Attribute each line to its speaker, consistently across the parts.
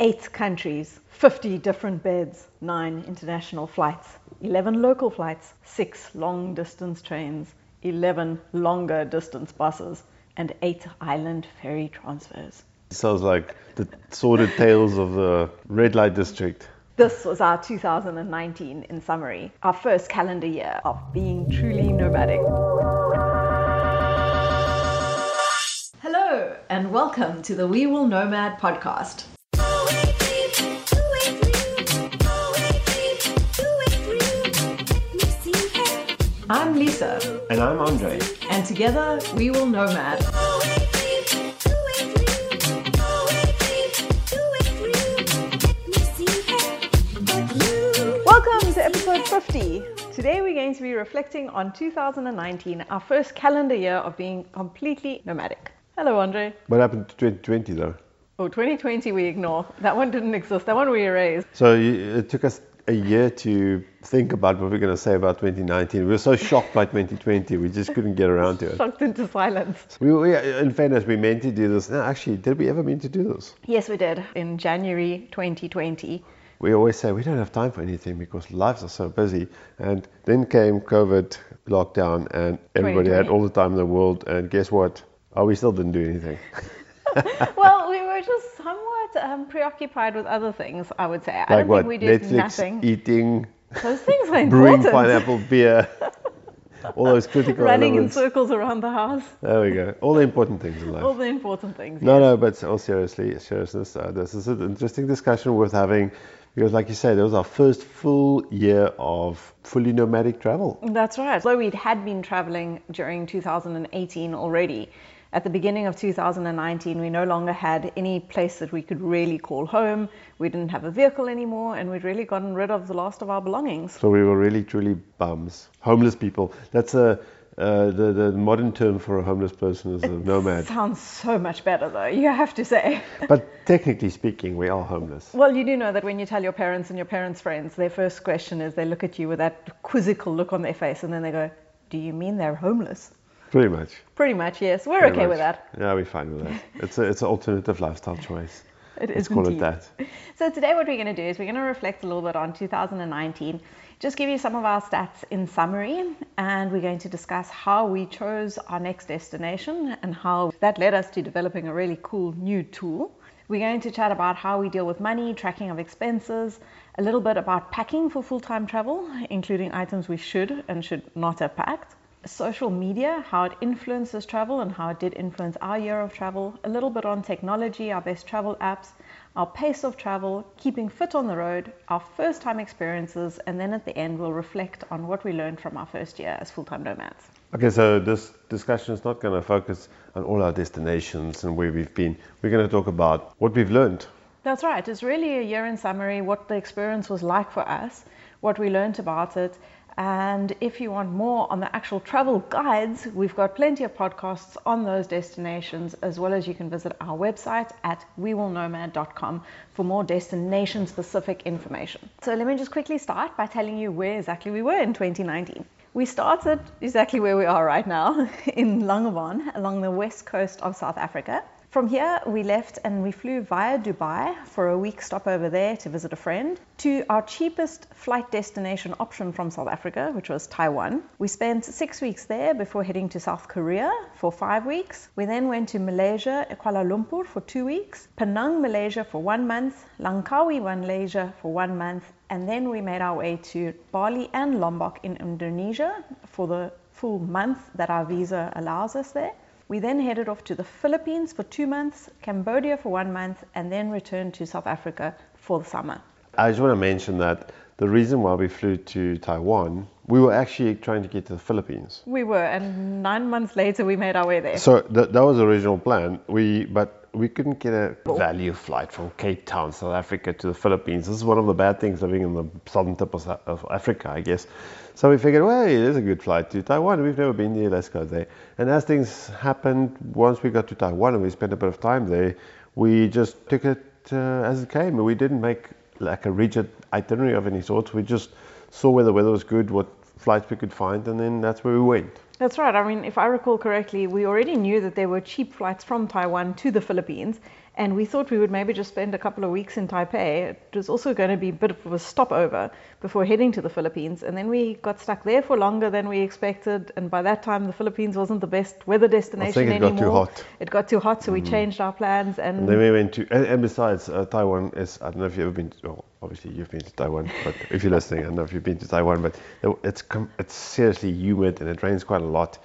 Speaker 1: eight countries, 50 different beds, nine international flights, 11 local flights, six long distance trains, 11 longer distance buses, and eight island ferry transfers.
Speaker 2: Sounds like the sordid tales of the red light district.
Speaker 1: This was our 2019 in summary, our first calendar year of being truly nomadic. Hello, and welcome to the We Will Nomad podcast. I'm Lisa,
Speaker 2: And I'm Andre.
Speaker 1: and together we will nomad. Welcome to episode 50. Today we're going to be reflecting on 2019, our first calendar year of being completely nomadic. Hello, Andre.
Speaker 2: What happened to 2020 though?
Speaker 1: Oh, 2020 we ignore. That one didn't exist. That one we erased.
Speaker 2: So you- it took us a year to think about what we're going to say about 2019. We were so shocked by 2020, we just couldn't get around to it.
Speaker 1: Shocked into silence.
Speaker 2: We, we, in fairness, we meant to do this. No, actually, did we ever mean to do this?
Speaker 1: Yes, we did. In January 2020.
Speaker 2: We always say we don't have time for anything because lives are so busy. And then came COVID lockdown, and everybody had all the time in the world. And guess what? Oh, we still didn't do anything.
Speaker 1: well, we were just somewhat um, preoccupied with other things, I would say. I don't
Speaker 2: what?
Speaker 1: think we did
Speaker 2: Netflix,
Speaker 1: nothing.
Speaker 2: eating,
Speaker 1: Those things are
Speaker 2: brewing pineapple beer, all those critical
Speaker 1: Running in circles around the house.
Speaker 2: There we go. All the important things in life.
Speaker 1: All the important things.
Speaker 2: No,
Speaker 1: yes.
Speaker 2: no, but all seriously, seriousness, uh, this is an interesting discussion worth having because, like you say, that was our first full year of fully nomadic travel.
Speaker 1: That's right. Though we had been traveling during 2018 already, at the beginning of 2019, we no longer had any place that we could really call home. We didn't have a vehicle anymore, and we'd really gotten rid of the last of our belongings.
Speaker 2: So we were really, truly bums, homeless people. That's a uh, the the modern term for a homeless person is a nomad.
Speaker 1: Sounds so much better, though, you have to say.
Speaker 2: But technically speaking, we are homeless.
Speaker 1: Well, you do know that when you tell your parents and your parents' friends, their first question is they look at you with that quizzical look on their face, and then they go, "Do you mean they're homeless?"
Speaker 2: Pretty much.
Speaker 1: Pretty much, yes. We're
Speaker 2: Pretty
Speaker 1: okay
Speaker 2: much.
Speaker 1: with that.
Speaker 2: Yeah, we're fine with that. It's a, it's an alternative lifestyle choice.
Speaker 1: It
Speaker 2: Let's
Speaker 1: is
Speaker 2: call
Speaker 1: indeed.
Speaker 2: it that.
Speaker 1: So today what we're going to do is we're going to reflect a little bit on 2019, just give you some of our stats in summary, and we're going to discuss how we chose our next destination and how that led us to developing a really cool new tool. We're going to chat about how we deal with money, tracking of expenses, a little bit about packing for full-time travel, including items we should and should not have packed social media, how it influences travel and how it did influence our year of travel, a little bit on technology, our best travel apps, our pace of travel, keeping fit on the road, our first time experiences, and then at the end we'll reflect on what we learned from our first year as full time nomads.
Speaker 2: Okay, so this discussion is not going to focus on all our destinations and where we've been. We're going to talk about what we've learned.
Speaker 1: That's right, it's really a year in summary, what the experience was like for us, what we learned about it. And if you want more on the actual travel guides, we've got plenty of podcasts on those destinations, as well as you can visit our website at wewillnomad.com for more destination specific information. So let me just quickly start by telling you where exactly we were in 2019. We started exactly where we are right now in Langebaan along the west coast of South Africa. From here, we left and we flew via Dubai for a week stop over there to visit a friend to our cheapest flight destination option from South Africa, which was Taiwan. We spent six weeks there before heading to South Korea for five weeks. We then went to Malaysia, Kuala Lumpur for two weeks, Penang, Malaysia for one month, Langkawi, Malaysia for one month, and then we made our way to Bali and Lombok in Indonesia for the full month that our visa allows us there. We then headed off to the Philippines for two months, Cambodia for one month, and then returned to South Africa for the summer.
Speaker 2: I just want to mention that the reason why we flew to Taiwan, we were actually trying to get to the Philippines.
Speaker 1: We were, and nine months later, we made our way there.
Speaker 2: So that, that was the original plan. We but we couldn't get a value flight from Cape Town, South Africa, to the Philippines. This is one of the bad things living in the southern tip of, of Africa, I guess. So we figured, well, it is a good flight to Taiwan. We've never been there. Let's go there. And as things happened, once we got to Taiwan and we spent a bit of time there, we just took it uh, as it came. We didn't make like a rigid itinerary of any sort. We just saw where the weather was good, what flights we could find, and then that's where we went.
Speaker 1: That's right. I mean, if I recall correctly, we already knew that there were cheap flights from Taiwan to the Philippines, and we thought we would maybe just spend a couple of weeks in Taipei. It was also going to be a bit of a stopover before heading to the Philippines, and then we got stuck there for longer than we expected. And by that time, the Philippines wasn't the best weather destination
Speaker 2: it
Speaker 1: anymore.
Speaker 2: got too hot.
Speaker 1: It got too hot, so we changed our plans. And,
Speaker 2: And then we went to, and, and besides, uh, Taiwan is, I don't know if you've ever been, to, well, obviously you've been to Taiwan, but if you're listening, I don't know if you've been to Taiwan, but it's, it's seriously humid and it rains quite a lot.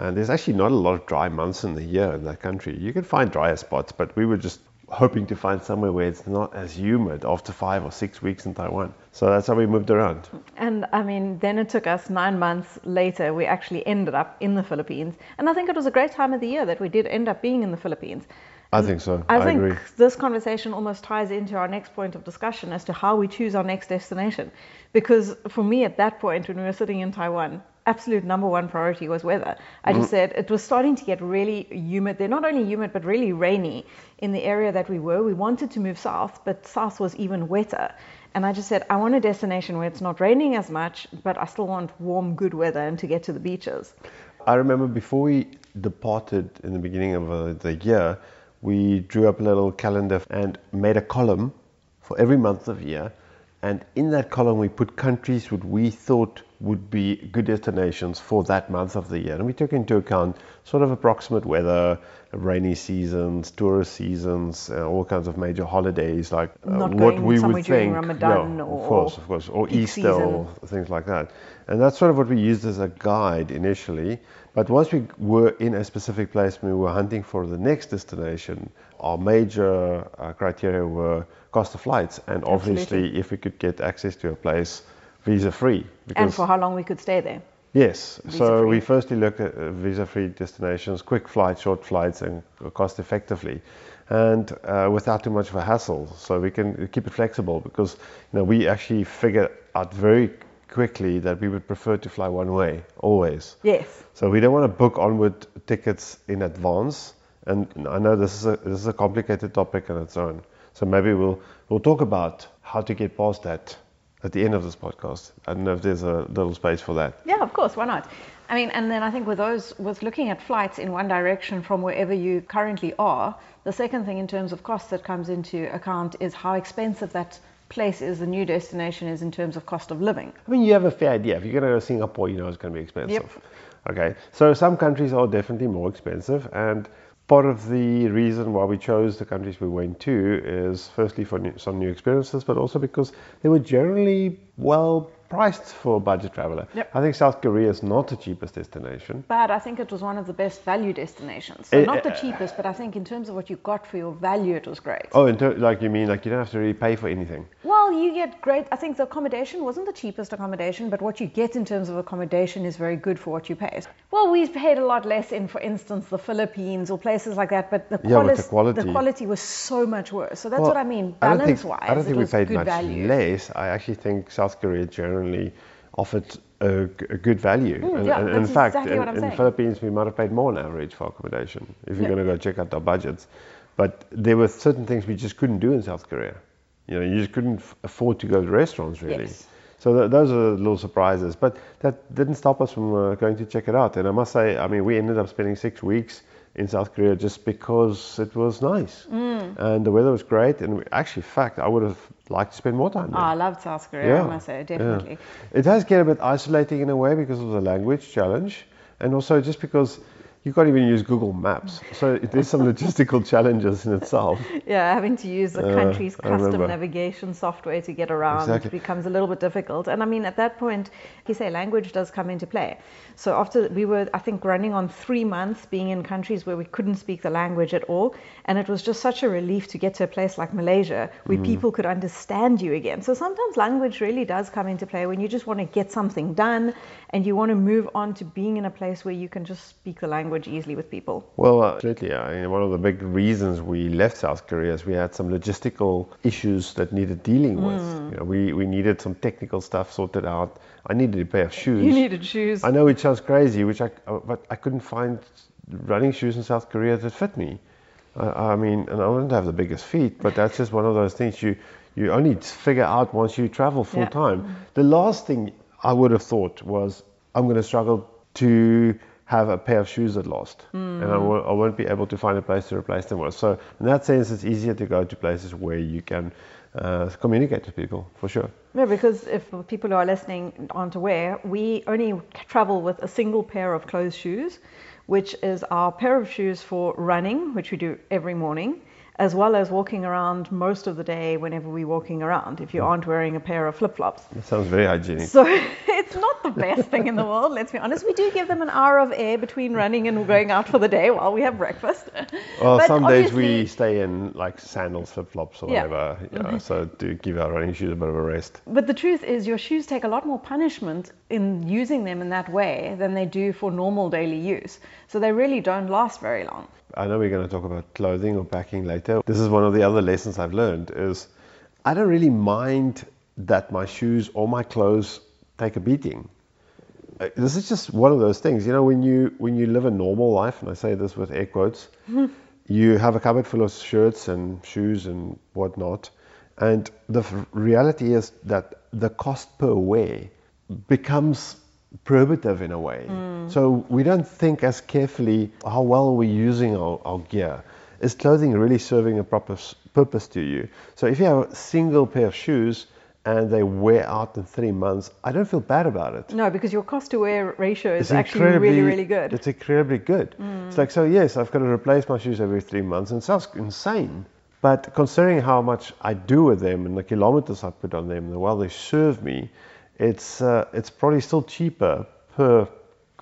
Speaker 2: And there's actually not a lot of dry months in the year in that country. You can find drier spots, but we were just hoping to find somewhere where it's not as humid after five or six weeks in Taiwan. So that's how we moved around.
Speaker 1: And I mean, then it took us nine months later, we actually ended up in the Philippines. And I think it was a great time of the year that we did end up being in the Philippines.
Speaker 2: I think so.
Speaker 1: I,
Speaker 2: I,
Speaker 1: think
Speaker 2: agree.
Speaker 1: this conversation almost ties into our next point of discussion as to how we choose our next destination. Because for me, at that point, when we were sitting in Taiwan, absolute number one priority was weather. I just said it was starting to get really humid. They're not only humid, but really rainy in the area that we were. We wanted to move south, but south was even wetter. And I just said, I want a destination where it's not raining as much, but I still want warm, good weather and to get to the beaches.
Speaker 2: I remember before we departed in the beginning of uh, the year, we drew up a little calendar and made a column for every month of year. And in that column, we put countries that we thought would be good destinations for that month of the year. And we took into account sort of approximate weather, rainy seasons, tourist seasons, uh, all kinds of major holidays, like uh, what we would think.
Speaker 1: Ramadan
Speaker 2: yeah,
Speaker 1: or
Speaker 2: of course, of course, or Easter
Speaker 1: season.
Speaker 2: or things like that. And that's sort of what we used as a guide initially. But once we were in a specific place and we were hunting for the next destination, our major uh, criteria were cost of flights and obviously
Speaker 1: Absolutely.
Speaker 2: if we could get access to a place visa free.
Speaker 1: And for how long we could stay there.
Speaker 2: Yes. So
Speaker 1: Visa-free.
Speaker 2: we firstly looked at uh, visa-free destinations, quick flights, short flights, and cost effectively, and uh, without too much of a hassle. So we can keep it flexible because you know we actually figured out very quickly that we would prefer to fly one way always.
Speaker 1: Yes.
Speaker 2: So we don't want to book onward tickets in advance. And I know this is a this is a complicated topic on its own. So maybe we'll we'll talk about how to get past that at the end of this podcast. I don't know if there's a little space for that.
Speaker 1: Yeah, of course. Why not? I mean, and then I think with those, with looking at flights in one direction from wherever you currently are, the second thing in terms of cost that comes into account is how expensive that place is, the new destination is in terms of cost of living.
Speaker 2: I mean, you have a fair idea. If you're going to go to Singapore, you know it's going to be expensive. Yep. Okay, so some countries are definitely more expensive, and part of the reason why we chose the countries we went to is firstly for new, some new experiences, but also because they were generally well priced for a budget traveler.
Speaker 1: Yep.
Speaker 2: I think South Korea is not the cheapest destination.
Speaker 1: But I think it was one of the best value destinations. So
Speaker 2: Eh,
Speaker 1: not the
Speaker 2: eh,
Speaker 1: cheapest, but I think in terms of what you got for your value, it was great.
Speaker 2: Oh, ter- like you mean like you don't have to really pay for anything.
Speaker 1: Well, you get great. I think the accommodation wasn't the cheapest accommodation, but what you get in terms of accommodation is very good for what you pay. Well, we paid a lot less in, for instance, the Philippines or places like that, but the,
Speaker 2: Yeah, but the quality-
Speaker 1: the quality was so much worse. So that's
Speaker 2: Well,
Speaker 1: what I mean.
Speaker 2: I don't think-
Speaker 1: Balance wise,
Speaker 2: I don't think
Speaker 1: it
Speaker 2: we paid much
Speaker 1: value.
Speaker 2: less. I actually think South Korea generally offered a good value. and,
Speaker 1: Mm, yeah,
Speaker 2: and in fact,
Speaker 1: exactly
Speaker 2: in, in the. Philippines, we might have paid more on average for accommodation if you're
Speaker 1: Yeah.
Speaker 2: going to go check out our budgets. But there were certain things we just couldn't do in South Korea. You know, you just couldn't afford to go to restaurants really.
Speaker 1: Yes.
Speaker 2: So th- those are little surprises, but that didn't stop us from uh, going to check it out. And I must say, I mean, we ended up spending six weeks in South Korea just because it was nice
Speaker 1: Mm.
Speaker 2: and the weather was great. And we, actually, in fact, I would have liked to spend more time
Speaker 1: Oh,
Speaker 2: there.
Speaker 1: Ah, I loved South Korea, I must say,
Speaker 2: yeah.
Speaker 1: definitely.
Speaker 2: It does get a bit isolating in a way because of the language challenge, and also just because you can't even use Google Maps. So there's some logistical challenges in itself.
Speaker 1: Yeah, having to use the
Speaker 2: Uh,
Speaker 1: country's
Speaker 2: I
Speaker 1: custom navigation software to get around
Speaker 2: Exactly.
Speaker 1: becomes a little bit difficult. And I mean, at that point, you say language does come into play. So after we were, I think, running on three months being in countries where we couldn't speak the language at all, and it was just such a relief to get to a place like Malaysia where
Speaker 2: Mm.
Speaker 1: people could understand you again. So sometimes language really does come into play when you just want to get something done and you want to move on to being in a place where you can just speak the language easily with people.
Speaker 2: Well, absolutely. I mean, one of the big reasons we left South Korea is we had some logistical issues that needed dealing with.
Speaker 1: Hmm.
Speaker 2: You know, we, we needed some technical stuff sorted out. I needed a pair of shoes.
Speaker 1: You needed shoes.
Speaker 2: I know it sounds crazy, which I, uh, but I couldn't find running shoes in South Korea that fit me. I, I mean, and I don't have the biggest feet, but that's just one of those things you, you only figure out once you travel full
Speaker 1: Yeah.
Speaker 2: time. The last thing I would have thought was I'm going to struggle to have a pair of shoes that lost, and I
Speaker 1: Hmm.
Speaker 2: won't, be able to find a place to replace them with. So in that sense, it's easier to go to places where you can uh, communicate to people for sure.
Speaker 1: Yeah, because if people who are listening aren't aware, we only travel with a single pair of closed shoes, which is our pair of shoes for running, which we do every morning, as well as walking around most of the day whenever we're walking around, if you aren't wearing a pair of flip flops.
Speaker 2: That sounds very hygienic.
Speaker 1: So it's not the best thing in the world, let's be honest. We do give them an hour of air between running and going out for the day while we have breakfast.
Speaker 2: Well,
Speaker 1: But
Speaker 2: some days we stay in like sandals, flip flops, or
Speaker 1: Yeah. Mm-hmm.
Speaker 2: whatever. You know, so to give our running shoes a bit of a rest.
Speaker 1: But the truth is, your shoes take a lot more punishment in using them in that way than they do for normal daily use. So they really don't last very long.
Speaker 2: I know we're going to talk about clothing or packing later. This is one of the other lessons I've learned is I don't really mind that my shoes or my clothes take a beating. Uh, This is just one of those things, you know, when you when you live a normal life, and I say this with air quotes, you have a cupboard full of shirts and shoes and whatnot, and the f- reality is that the cost per wear becomes prohibitive in a way. Hmm. So we don't think as carefully how well we're using our, our gear. Is clothing really serving a proper purpose to you? So if you have a single pair of shoes and they wear out in three months, I don't feel bad about it.
Speaker 1: No, because your cost to wear ratio is
Speaker 2: It's
Speaker 1: actually really, really good.
Speaker 2: It's incredibly good. Hmm. It's like, so yes, I've got to replace my shoes every three months, and it sounds insane. But considering how much I do with them and the kilometers I put on them and the well they serve me, it's uh, it's probably still cheaper per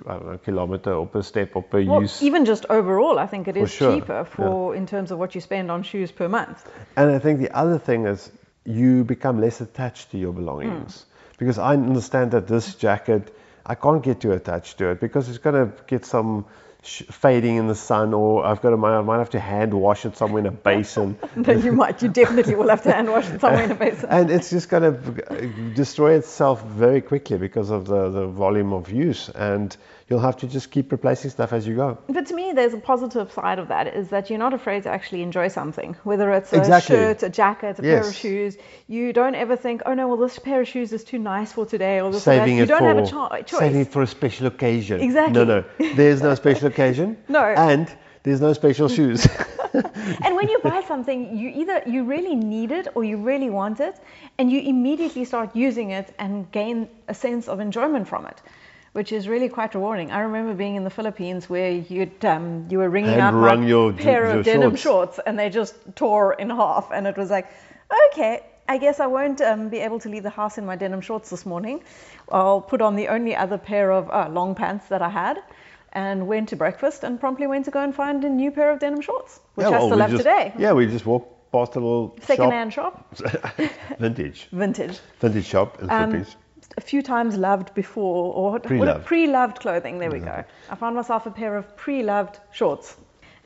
Speaker 2: I don't know kilometer or per step or per
Speaker 1: Well,
Speaker 2: use.
Speaker 1: even just overall, I think it
Speaker 2: For
Speaker 1: is
Speaker 2: sure,
Speaker 1: cheaper for in terms of what you spend on shoes per month.
Speaker 2: And I think the other thing is you become less attached to your belongings. Because I understand that this jacket, I can't get too attached to it because it's going to get some sh- fading in the sun or I've got to, I might have to hand wash it somewhere in a basin.
Speaker 1: No, you might. You definitely will have to hand wash it somewhere in a basin.
Speaker 2: and it's just going to uh, destroy itself very quickly because of the, the volume of use. And you'll have to just keep replacing stuff as you go.
Speaker 1: But to me, there's a positive side of that is that you're not afraid to actually enjoy something, whether it's a
Speaker 2: Exactly.
Speaker 1: shirt, a jacket, a pair of
Speaker 2: Yes.
Speaker 1: shoes. You don't ever think, oh no, well this pair of shoes is too nice for today, or this or
Speaker 2: Saving
Speaker 1: that. You
Speaker 2: it
Speaker 1: don't
Speaker 2: for
Speaker 1: have a cho- choice.
Speaker 2: saving it for a special occasion.
Speaker 1: Exactly.
Speaker 2: No, no, there's no special occasion.
Speaker 1: No.
Speaker 2: And there's no special shoes.
Speaker 1: and when you buy something, you either you really need it or you really want it, and you immediately start using it and gain a sense of enjoyment from it, which is really quite rewarding. I remember being in the Philippines where you'd um, you were wringing out my
Speaker 2: your-
Speaker 1: pair
Speaker 2: your
Speaker 1: of denim
Speaker 2: shorts.
Speaker 1: shorts, and they just tore in half, and it was like, okay. I guess I won't um, be able to leave the house in my denim shorts this morning. I'll put on the only other pair of uh, long pants that I had and went to breakfast and promptly went to go and find a new pair of denim shorts, which I
Speaker 2: well,
Speaker 1: still have
Speaker 2: just-
Speaker 1: today.
Speaker 2: Yeah, we just walked past a little
Speaker 1: Second-hand shop,
Speaker 2: shop. vintage.
Speaker 1: vintage.
Speaker 2: Vintage shop in
Speaker 1: Um,
Speaker 2: Philippines.
Speaker 1: A few times loved before, or
Speaker 2: Pre-loved.
Speaker 1: pre-loved clothing. There we go. I found myself a pair of pre-loved shorts,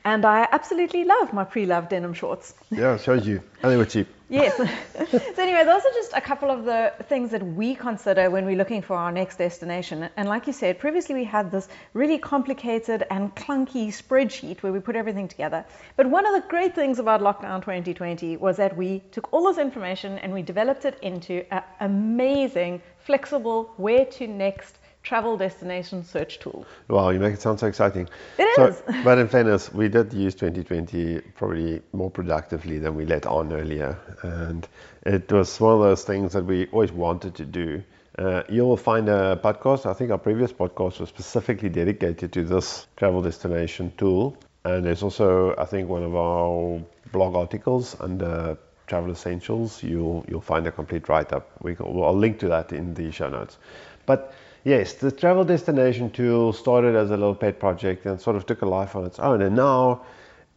Speaker 1: and I absolutely love my pre-loved denim shorts.
Speaker 2: Yeah, it shows you. And they were cheap.
Speaker 1: Yes. so anyway, those are just a couple of the things that we consider when we're looking for our next destination. And like you said, previously we had this really complicated and clunky spreadsheet where we put everything together. But one of the great things about Lockdown 2020 was that we took all this information and we developed it into an amazing, flexible, where to next travel destination search tool.
Speaker 2: Wow, you make it sound so exciting.
Speaker 1: It
Speaker 2: so,
Speaker 1: is.
Speaker 2: But in fairness, we did use 2020 probably more productively than we let on earlier. And it was one of those things that we always wanted to do. Uh, you'll find a podcast. I think our previous podcast was specifically dedicated to this travel destination tool. And there's also, I think, one of our blog articles under Travel Essentials. You'll you'll find a complete write-up. We can, well, I'll link to that in the show notes. But yes, the travel destination tool started as a little pet project and sort of took a life on its own. And now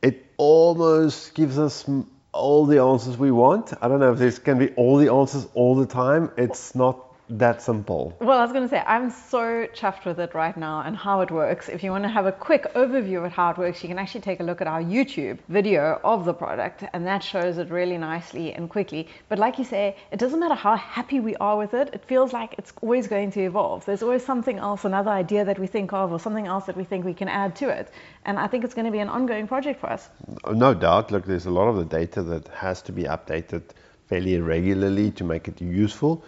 Speaker 2: it almost gives us all the answers we want. I don't know if this can be all the answers all the time. It's not that simple.
Speaker 1: Well, I was going to say, I'm so chuffed with it right now and how it works. If you want to have a quick overview of how it works, you can actually take a look at our YouTube video of the product, and that shows it really nicely and quickly. But like you say, it doesn't matter how happy we are with it, it feels like it's always going to evolve. There's always something else, another idea that we think of, or something else that we think we can add to it. And I think it's going to be an ongoing project for us.
Speaker 2: No doubt. Look, there's a lot of the data that has to be updated fairly regularly to make it useful.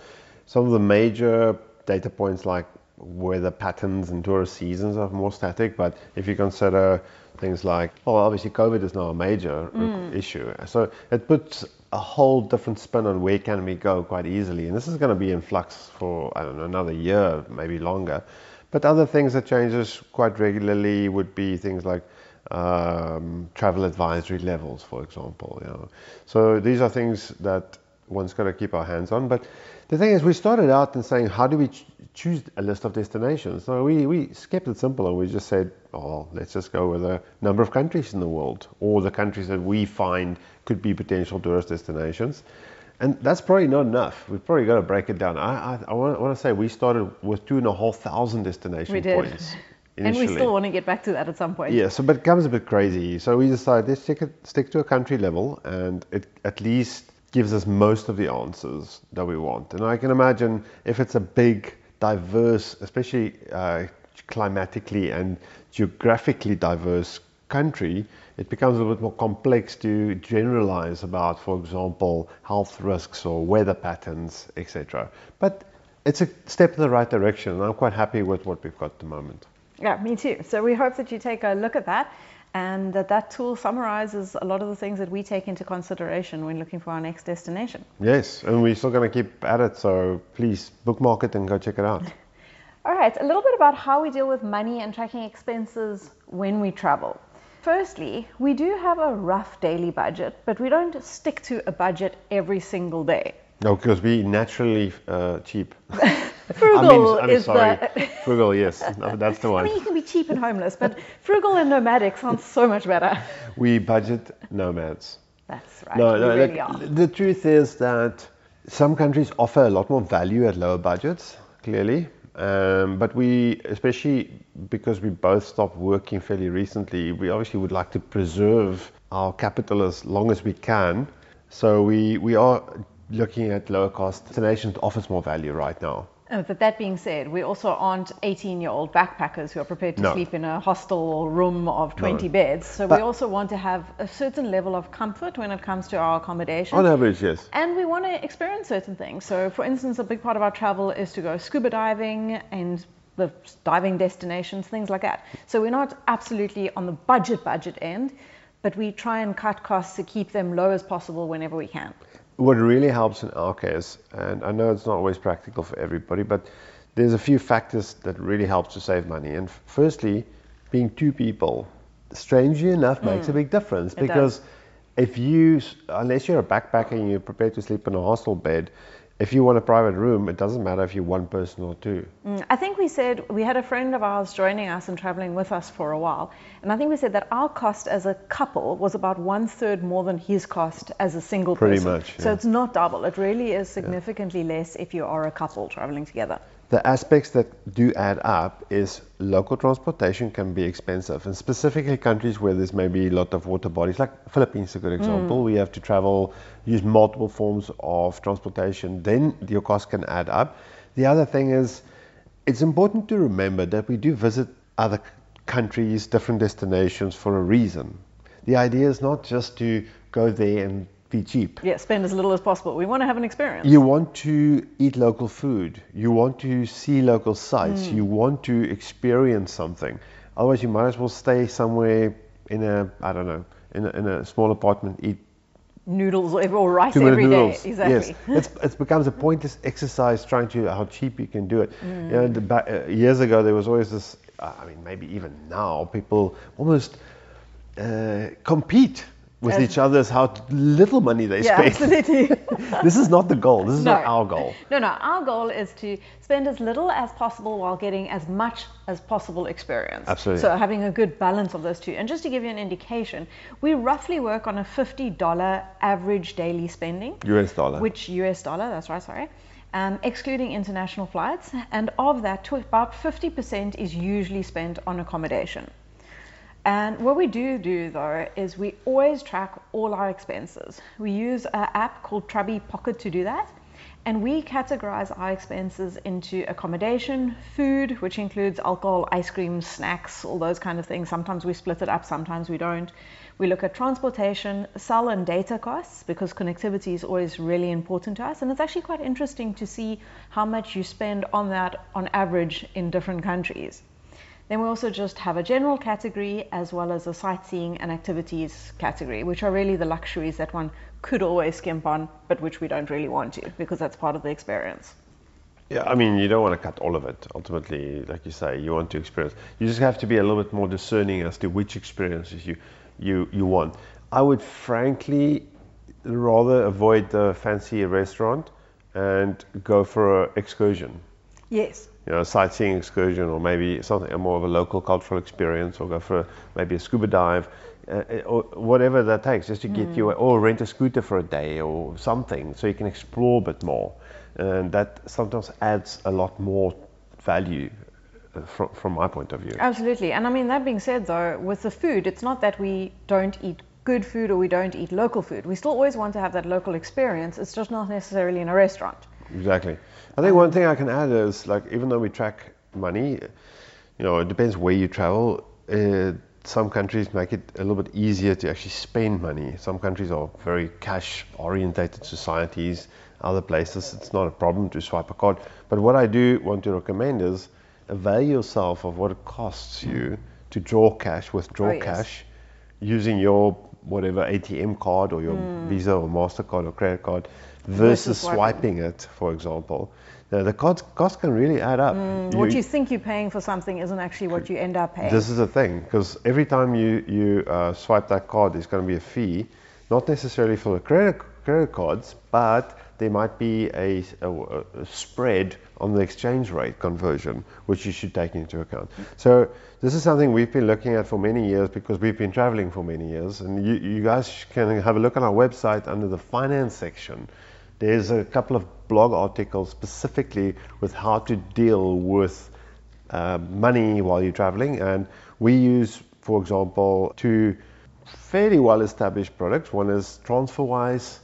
Speaker 2: Some of the major data points like weather patterns and tourist seasons are more static. But if you consider things like, well, obviously COVID is now a major issue, so it puts a whole different spin on where can we go quite easily. And this is going to be in flux for I don't know another year, maybe longer. But other things that changes quite regularly would be things like um, travel advisory levels, for example. You know. So these are things that one's got to keep our hands on. But the thing is, we started out in saying, how do we ch- choose a list of destinations? So we, we kept it simple and we just said, oh, let's just go with a number of countries in the world or the countries that we find could be potential tourist destinations. And that's probably not enough. We've probably got to break it down. I, I, I want, to say we started with two and a half thousand destination points
Speaker 1: We did.
Speaker 2: points. Initially.
Speaker 1: And we still want to get back to that at some point.
Speaker 2: Yeah, so but it becomes a bit crazy. So we decided let's stick, stick to a country level, and it at least gives us most of the answers that we want. And I can imagine if it's a big, diverse, especially uh, climatically and geographically diverse country, it becomes a little bit more complex to generalize about, for example, health risks or weather patterns, etc. But it's a step in the right direction, and I'm quite happy with what we've got at the moment.
Speaker 1: Yeah, me too. So we hope that you take a look at that and that that tool summarizes a lot of the things that we take into consideration when looking for our next destination.
Speaker 2: Yes, and we're still going to keep at it, so please bookmark it and go check it out.
Speaker 1: All right, a little bit about how we deal with money and tracking expenses when we travel. Firstly, we do have a rough daily budget, but we don't stick to a budget every single day.
Speaker 2: No, because we naturally uh, cheap.
Speaker 1: Frugal
Speaker 2: I mean, I'm
Speaker 1: is
Speaker 2: sorry.
Speaker 1: the.
Speaker 2: Frugal, yes, no, that's the one.
Speaker 1: I mean, you can be cheap and homeless, but frugal and nomadic sounds so much better.
Speaker 2: We budget nomads.
Speaker 1: That's right.
Speaker 2: No, no,
Speaker 1: really
Speaker 2: like, the truth is that some countries offer a lot more value at lower budgets, clearly. Um, but we, especially because we both stopped working fairly recently, we obviously would like to preserve our capital as long as we can. So we, we are looking at lower cost destinations that offers more value right now.
Speaker 1: Uh, but that being said, we also aren't 18 year old backpackers who are prepared to
Speaker 2: No.
Speaker 1: sleep in a hostel or room of 20
Speaker 2: No.
Speaker 1: beds. So
Speaker 2: But-
Speaker 1: we also want to have a certain level of comfort when it comes to our accommodation.
Speaker 2: On average, yes.
Speaker 1: And we want to experience certain things. So, for instance, a big part of our travel is to go scuba diving and the diving destinations, things like that. So, we're not absolutely on the budget budget end, but we try and cut costs to keep them low as possible whenever we can.
Speaker 2: What really helps in our case, and I know it's not always practical for everybody, but there's a few factors that really helps to save money. And f- firstly, being two people, strangely enough, makes a hmm. big difference
Speaker 1: It
Speaker 2: because if you, unless you're a backpacker and you're prepared to sleep in a hostel bed, if you want a private room, it doesn't matter if you're one person or two.
Speaker 1: Mm, I think we said we had a friend of ours joining us and traveling with us for a while, and I think we said that our cost as a couple was about one third more than his cost as a single
Speaker 2: Pretty
Speaker 1: person.
Speaker 2: much,
Speaker 1: So it's not double. It really is significantly less if you are a couple traveling together.
Speaker 2: The aspects that do add up is local transportation can be expensive, and specifically countries where there's maybe a lot of water bodies, like Philippines, is a good mm. example. We have to travel, use multiple forms of transportation. Then your cost can add up. The other thing is, it's important to remember that we do visit other countries, different destinations for a reason. The idea is not just to go there and be cheap.
Speaker 1: Yeah, spend as little as possible. We want to have an experience.
Speaker 2: You want to eat local food. You want to see local sites. You want to experience something. Otherwise, you might as well stay somewhere in a, I don't know, in a, in a small apartment, eat
Speaker 1: Noodles or, rice every day. Exactly.
Speaker 2: Yes, it's, it becomes a pointless exercise trying to how cheap you can do it. You know, the, uh, years ago there was always this. Uh, I mean, maybe even now people almost uh, compete with
Speaker 1: As-
Speaker 2: each other is how little money they
Speaker 1: Yeah,
Speaker 2: spend.
Speaker 1: absolutely.
Speaker 2: this is not the goal. This is
Speaker 1: No.
Speaker 2: not our goal.
Speaker 1: No, no. Our goal is to spend as little as possible while getting as much as possible experience.
Speaker 2: Absolutely.
Speaker 1: So having a good balance of those two. And just to give you an indication, we roughly work on a $50 average daily spending.
Speaker 2: US dollar.
Speaker 1: Which US dollar, that's right, sorry. Um, excluding international flights. And of that, about 50% is usually spent on accommodation. And what we do do though is we always track all our expenses. We use an app called Trabee Pocket to do that. And we categorize our expenses into accommodation, food, which includes alcohol, ice cream, snacks, all those kind of things. Sometimes we split it up, sometimes we don't. We look at transportation, cell and data costs because connectivity is always really important to us. And it's actually quite interesting to see how much you spend on that on average in different countries. Then we also just have a general category as well as a sightseeing and activities category, which are really the luxuries that one could always skimp on, but which we don't really want to because that's part of the experience.
Speaker 2: Yeah, I mean, you don't want to cut all of it. Ultimately, like you say, you want to experience. You just have to be a little bit more discerning as to which experiences you you you want. I would frankly rather avoid the fancy restaurant and go for an excursion.
Speaker 1: Yes
Speaker 2: you know, a sightseeing excursion or maybe something more of a local cultural experience or go for a, maybe a scuba dive uh, or whatever that takes just to mm. get you hmm. or rent a scooter for a day or something so you can explore a bit more and that sometimes adds a lot more value uh, from, from my point of view
Speaker 1: absolutely and i mean that being said though with the food it's not that we don't eat good food or we don't eat local food we still always want to have that local experience it's just not necessarily in a restaurant
Speaker 2: Exactly. I think one thing I can add is like even though we track money, you know, it depends where you travel. Uh, some countries make it a little bit easier to actually spend money. Some countries are very cash orientated societies. Other places it's not a problem to swipe a card. But what I do want to recommend is avail yourself of what it costs you to draw cash, withdraw oh, yes. cash using your whatever ATM card or your mm. Visa or MasterCard or credit card versus, swiping. it, for example. Now, the cost, cost can really add up.
Speaker 1: Mm, you, what you think you're paying for something isn't actually what you end up paying.
Speaker 2: This is the thing, because every time you, you uh, swipe that card, there's going to be a fee, not necessarily for the credit, credit cards, but there might be a, a, a, spread on the exchange rate conversion, which you should take into account. So this is something we've been looking at for many years because we've been traveling for many years. And you, you guys can have a look on our website under the finance section. There's a couple of blog articles specifically with how to deal with uh, money while you're traveling. And we use, for example, two fairly well established products. One is TransferWise,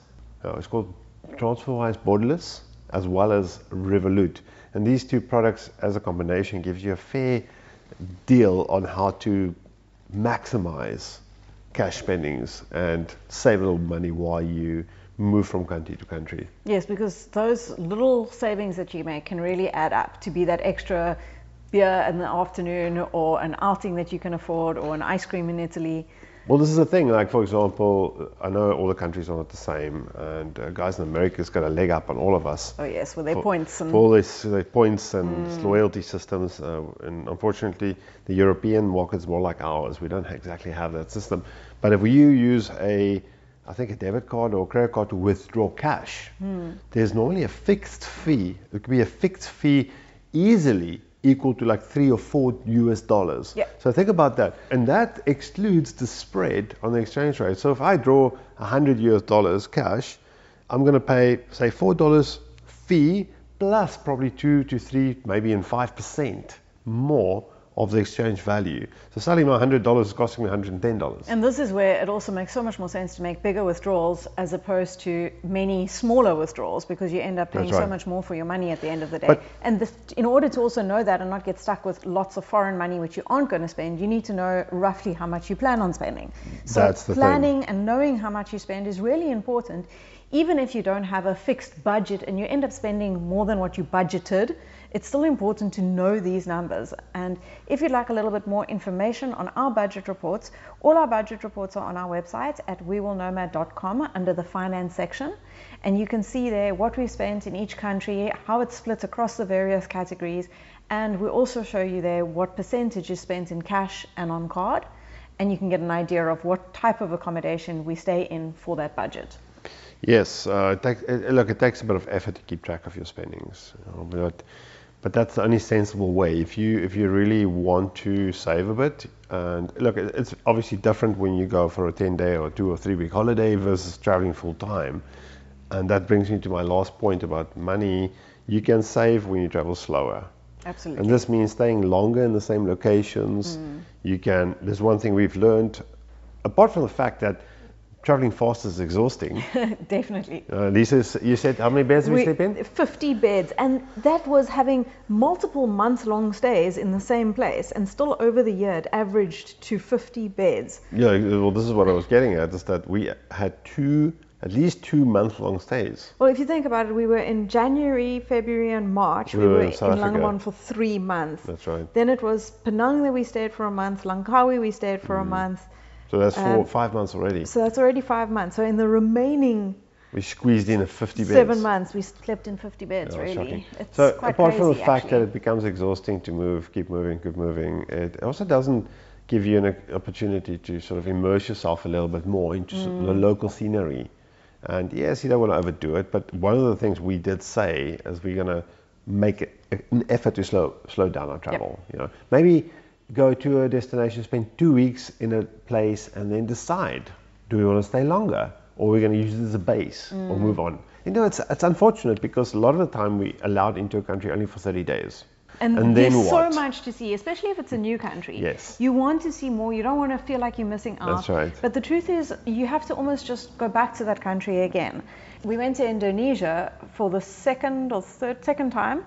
Speaker 2: uh, it's called TransferWise Borderless as well as Revolut. And these two products as a combination gives you a fair deal on how to maximize cash spendings and save a little money while you move from country to country.
Speaker 1: Yes, because those little savings that you make can really add up to be that extra beer in the afternoon or an outing that you can afford or an ice cream in Italy.
Speaker 2: Well, this is the thing. Like, for example, I know all the countries are not the same, and uh, guys in America's got a leg up on all of us.
Speaker 1: Oh yes, with their for, points and
Speaker 2: for all these their points and mm. loyalty systems. Uh, and unfortunately, the European market is more like ours. We don't exactly have that system. But if you use a I think a debit card or a credit card to withdraw cash, mm. there's normally a fixed fee. It could be a fixed fee easily equal to like three or four US dollars.
Speaker 1: Yeah.
Speaker 2: So think about that. And that excludes the spread on the exchange rate. So if I draw 100 US dollars cash, I'm going to pay, say, $4 fee plus probably 2 to 3, maybe in 5% more of the exchange value. So selling my $100 is costing me $110.
Speaker 1: And this is where it also makes so much more sense to make bigger withdrawals as opposed to many smaller withdrawals because you end up paying right. so much more for your money at the end of the day. But and this, in order to also know that and not get stuck with lots of foreign money which you aren't going to spend, you need to know roughly how much you plan on spending. So
Speaker 2: That's the
Speaker 1: planning
Speaker 2: thing.
Speaker 1: and knowing how much you spend is really important even if you don't have a fixed budget and you end up spending more than what you budgeted it's still important to know these numbers. And if you'd like a little bit more information on our budget reports, all our budget reports are on our website at wewillnomad.com under the finance section. And you can see there what we've spent in each country, how it's split across the various categories. And we also show you there what percentage is spent in cash and on card. And you can get an idea of what type of accommodation we stay in for that budget.
Speaker 2: Yes, uh, it it, look, it takes a bit of effort to keep track of your spendings. You know, but but that's the only sensible way. If you if you really want to save a bit, and look, it's obviously different when you go for a 10 day or two or three week holiday versus traveling full time. And that brings me to my last point about money. You can save when you travel slower.
Speaker 1: Absolutely.
Speaker 2: And this means staying longer in the same locations. Mm. You can. There's one thing we've learned, apart from the fact that traveling fast is exhausting.
Speaker 1: Definitely.
Speaker 2: Uh, Lisa, you said how many beds we,
Speaker 1: We-
Speaker 2: sleep in?
Speaker 1: 50 beds, and that was having multiple month long stays in the same place, and still over the year it averaged to 50 beds.
Speaker 2: Yeah, well, this is what I was getting at, is that we had two, at least two month-long stays.
Speaker 1: Well, if you think about it, we were in January, February, and March.
Speaker 2: We were in South
Speaker 1: in. For three months.
Speaker 2: That's right.
Speaker 1: Then it was Penang that we stayed for a month, Langkawi we stayed for
Speaker 2: Mm.
Speaker 1: a month.
Speaker 2: So that's four,
Speaker 1: Um,
Speaker 2: five months already.
Speaker 1: So that's already five months. So in the remaining
Speaker 2: We squeezed in a 50 beds.
Speaker 1: seven months, we slept in 50 beds,
Speaker 2: Yeah,
Speaker 1: really.
Speaker 2: shocking.
Speaker 1: It's
Speaker 2: so
Speaker 1: quite
Speaker 2: apart from the fact
Speaker 1: actually.
Speaker 2: that it becomes exhausting to move, keep moving, keep moving, it also doesn't give you an opportunity to sort of immerse yourself a little bit more into
Speaker 1: Mm.
Speaker 2: the local scenery. And yes, you don't want to overdo it, but one of the things we did say is we're going to make an effort to slow slow down our travel. You know, maybe go to a destination, spend two weeks in a place, and then decide: do we want to stay longer, or we're going to use it as a base, or mm. move on. You know, it's it's unfortunate because a lot of the time we allowed into a country only for 30 days.
Speaker 1: And,
Speaker 2: And
Speaker 1: there's so much to see, especially if it's a new country.
Speaker 2: Yes.
Speaker 1: You want to see more. You don't want to feel like you're missing out.
Speaker 2: That's right.
Speaker 1: But the truth is, you have to almost just go back to that country again. We went to Indonesia for the second or third, second time,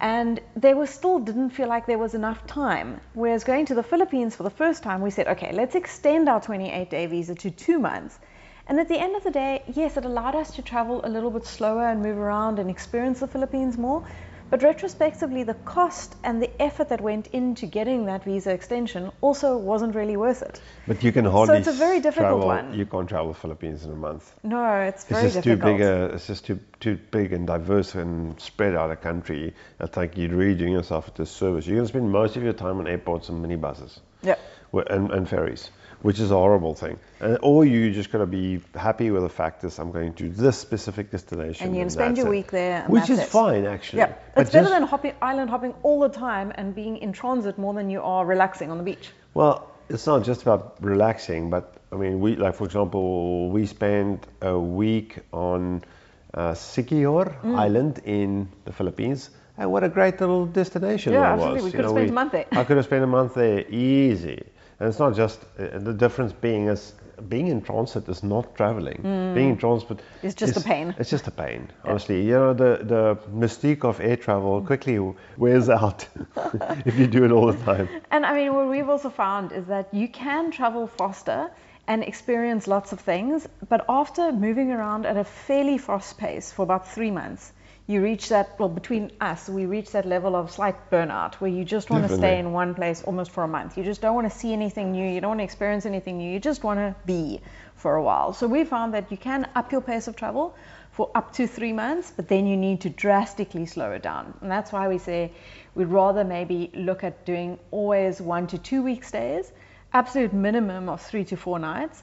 Speaker 1: and there was still didn't feel like there was enough time. Whereas going to the Philippines for the first time, we said, okay, let's extend our 28 day visa to two months. And at the end of the day, yes, it allowed us to travel a little bit slower and move around and experience the Philippines more. But retrospectively, the cost and the effort that went into getting that visa extension also wasn't really worth it.
Speaker 2: But you can hardly So
Speaker 1: it's a very difficult
Speaker 2: travel,
Speaker 1: one.
Speaker 2: You can't travel the Philippines in a month.
Speaker 1: No, it's
Speaker 2: It's
Speaker 1: very
Speaker 2: just
Speaker 1: difficult.
Speaker 2: too big. A, it's just too too big and diverse and spread out a country. I think you're really doing yourself a disservice. You're going to spend most of your time on airports and minibuses
Speaker 1: yeah.
Speaker 2: and, and ferries, which is a horrible thing. And or you just got to be happy with the fact that I'm going to this specific destination.
Speaker 1: And you can spend your
Speaker 2: it.
Speaker 1: week there. And
Speaker 2: which is
Speaker 1: it.
Speaker 2: fine actually.
Speaker 1: Yeah,
Speaker 2: But
Speaker 1: it's better
Speaker 2: just-
Speaker 1: than hopping, island hopping all the time and being in transit more than you are relaxing on the beach.
Speaker 2: Well, it's not just about relaxing, but I mean, we like for example, we spent a week on uh, Siquijor
Speaker 1: Mm.
Speaker 2: Island in the Philippines, and what a great little destination
Speaker 1: Yeah,
Speaker 2: that
Speaker 1: absolutely.
Speaker 2: was.
Speaker 1: We
Speaker 2: You
Speaker 1: could have
Speaker 2: know,
Speaker 1: spent a month there.
Speaker 2: I could have spent a month there easy, and it's not just uh, the difference being is being in transit is not traveling. Being in transit
Speaker 1: Mm. It's just a pain.
Speaker 2: It's just a pain, honestly. You know, the the mystique of air travel quickly wears out if you do it all the time.
Speaker 1: And I mean, what we've also found is that you can travel faster and experience lots of things, but after moving around at a fairly fast pace for about three months, you reach that, well, between us, we reach that level of slight burnout where you just want to stay in one place almost for a month. You just don't want to see anything new, you don't want to experience anything new, you just want to be for a while. So we found that you can up your pace of travel for up to three months, but then you need to drastically slow it down. And that's why we say we'd rather maybe look at doing always one to two week stays, absolute minimum of three to four nights.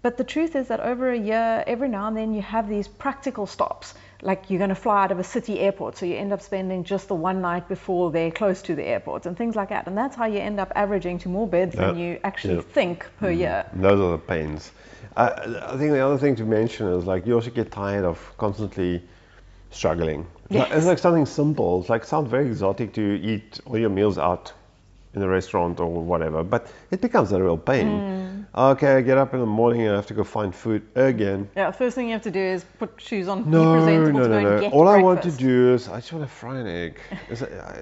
Speaker 1: But the truth is that over a year, every now and then you have these practical stops. Like you're going to fly out of a city airport, so you end up spending just the one night before they're close to the airport and things like that. And that's how you end up averaging to more beds than you actually think per mm-hmm. year.
Speaker 2: Those are the pains. I, I think the other thing to mention is like you also get tired of constantly struggling. It's It's like something simple. It's like sounds very exotic to eat all your meals out in a restaurant or whatever, but it becomes a real pain.
Speaker 1: Mm.
Speaker 2: Okay, I get up in the morning and I have to go find food again.
Speaker 1: Yeah, the first thing you have to do is put shoes on,
Speaker 2: No, no, no, no. All I want to do is I just want to fry an egg.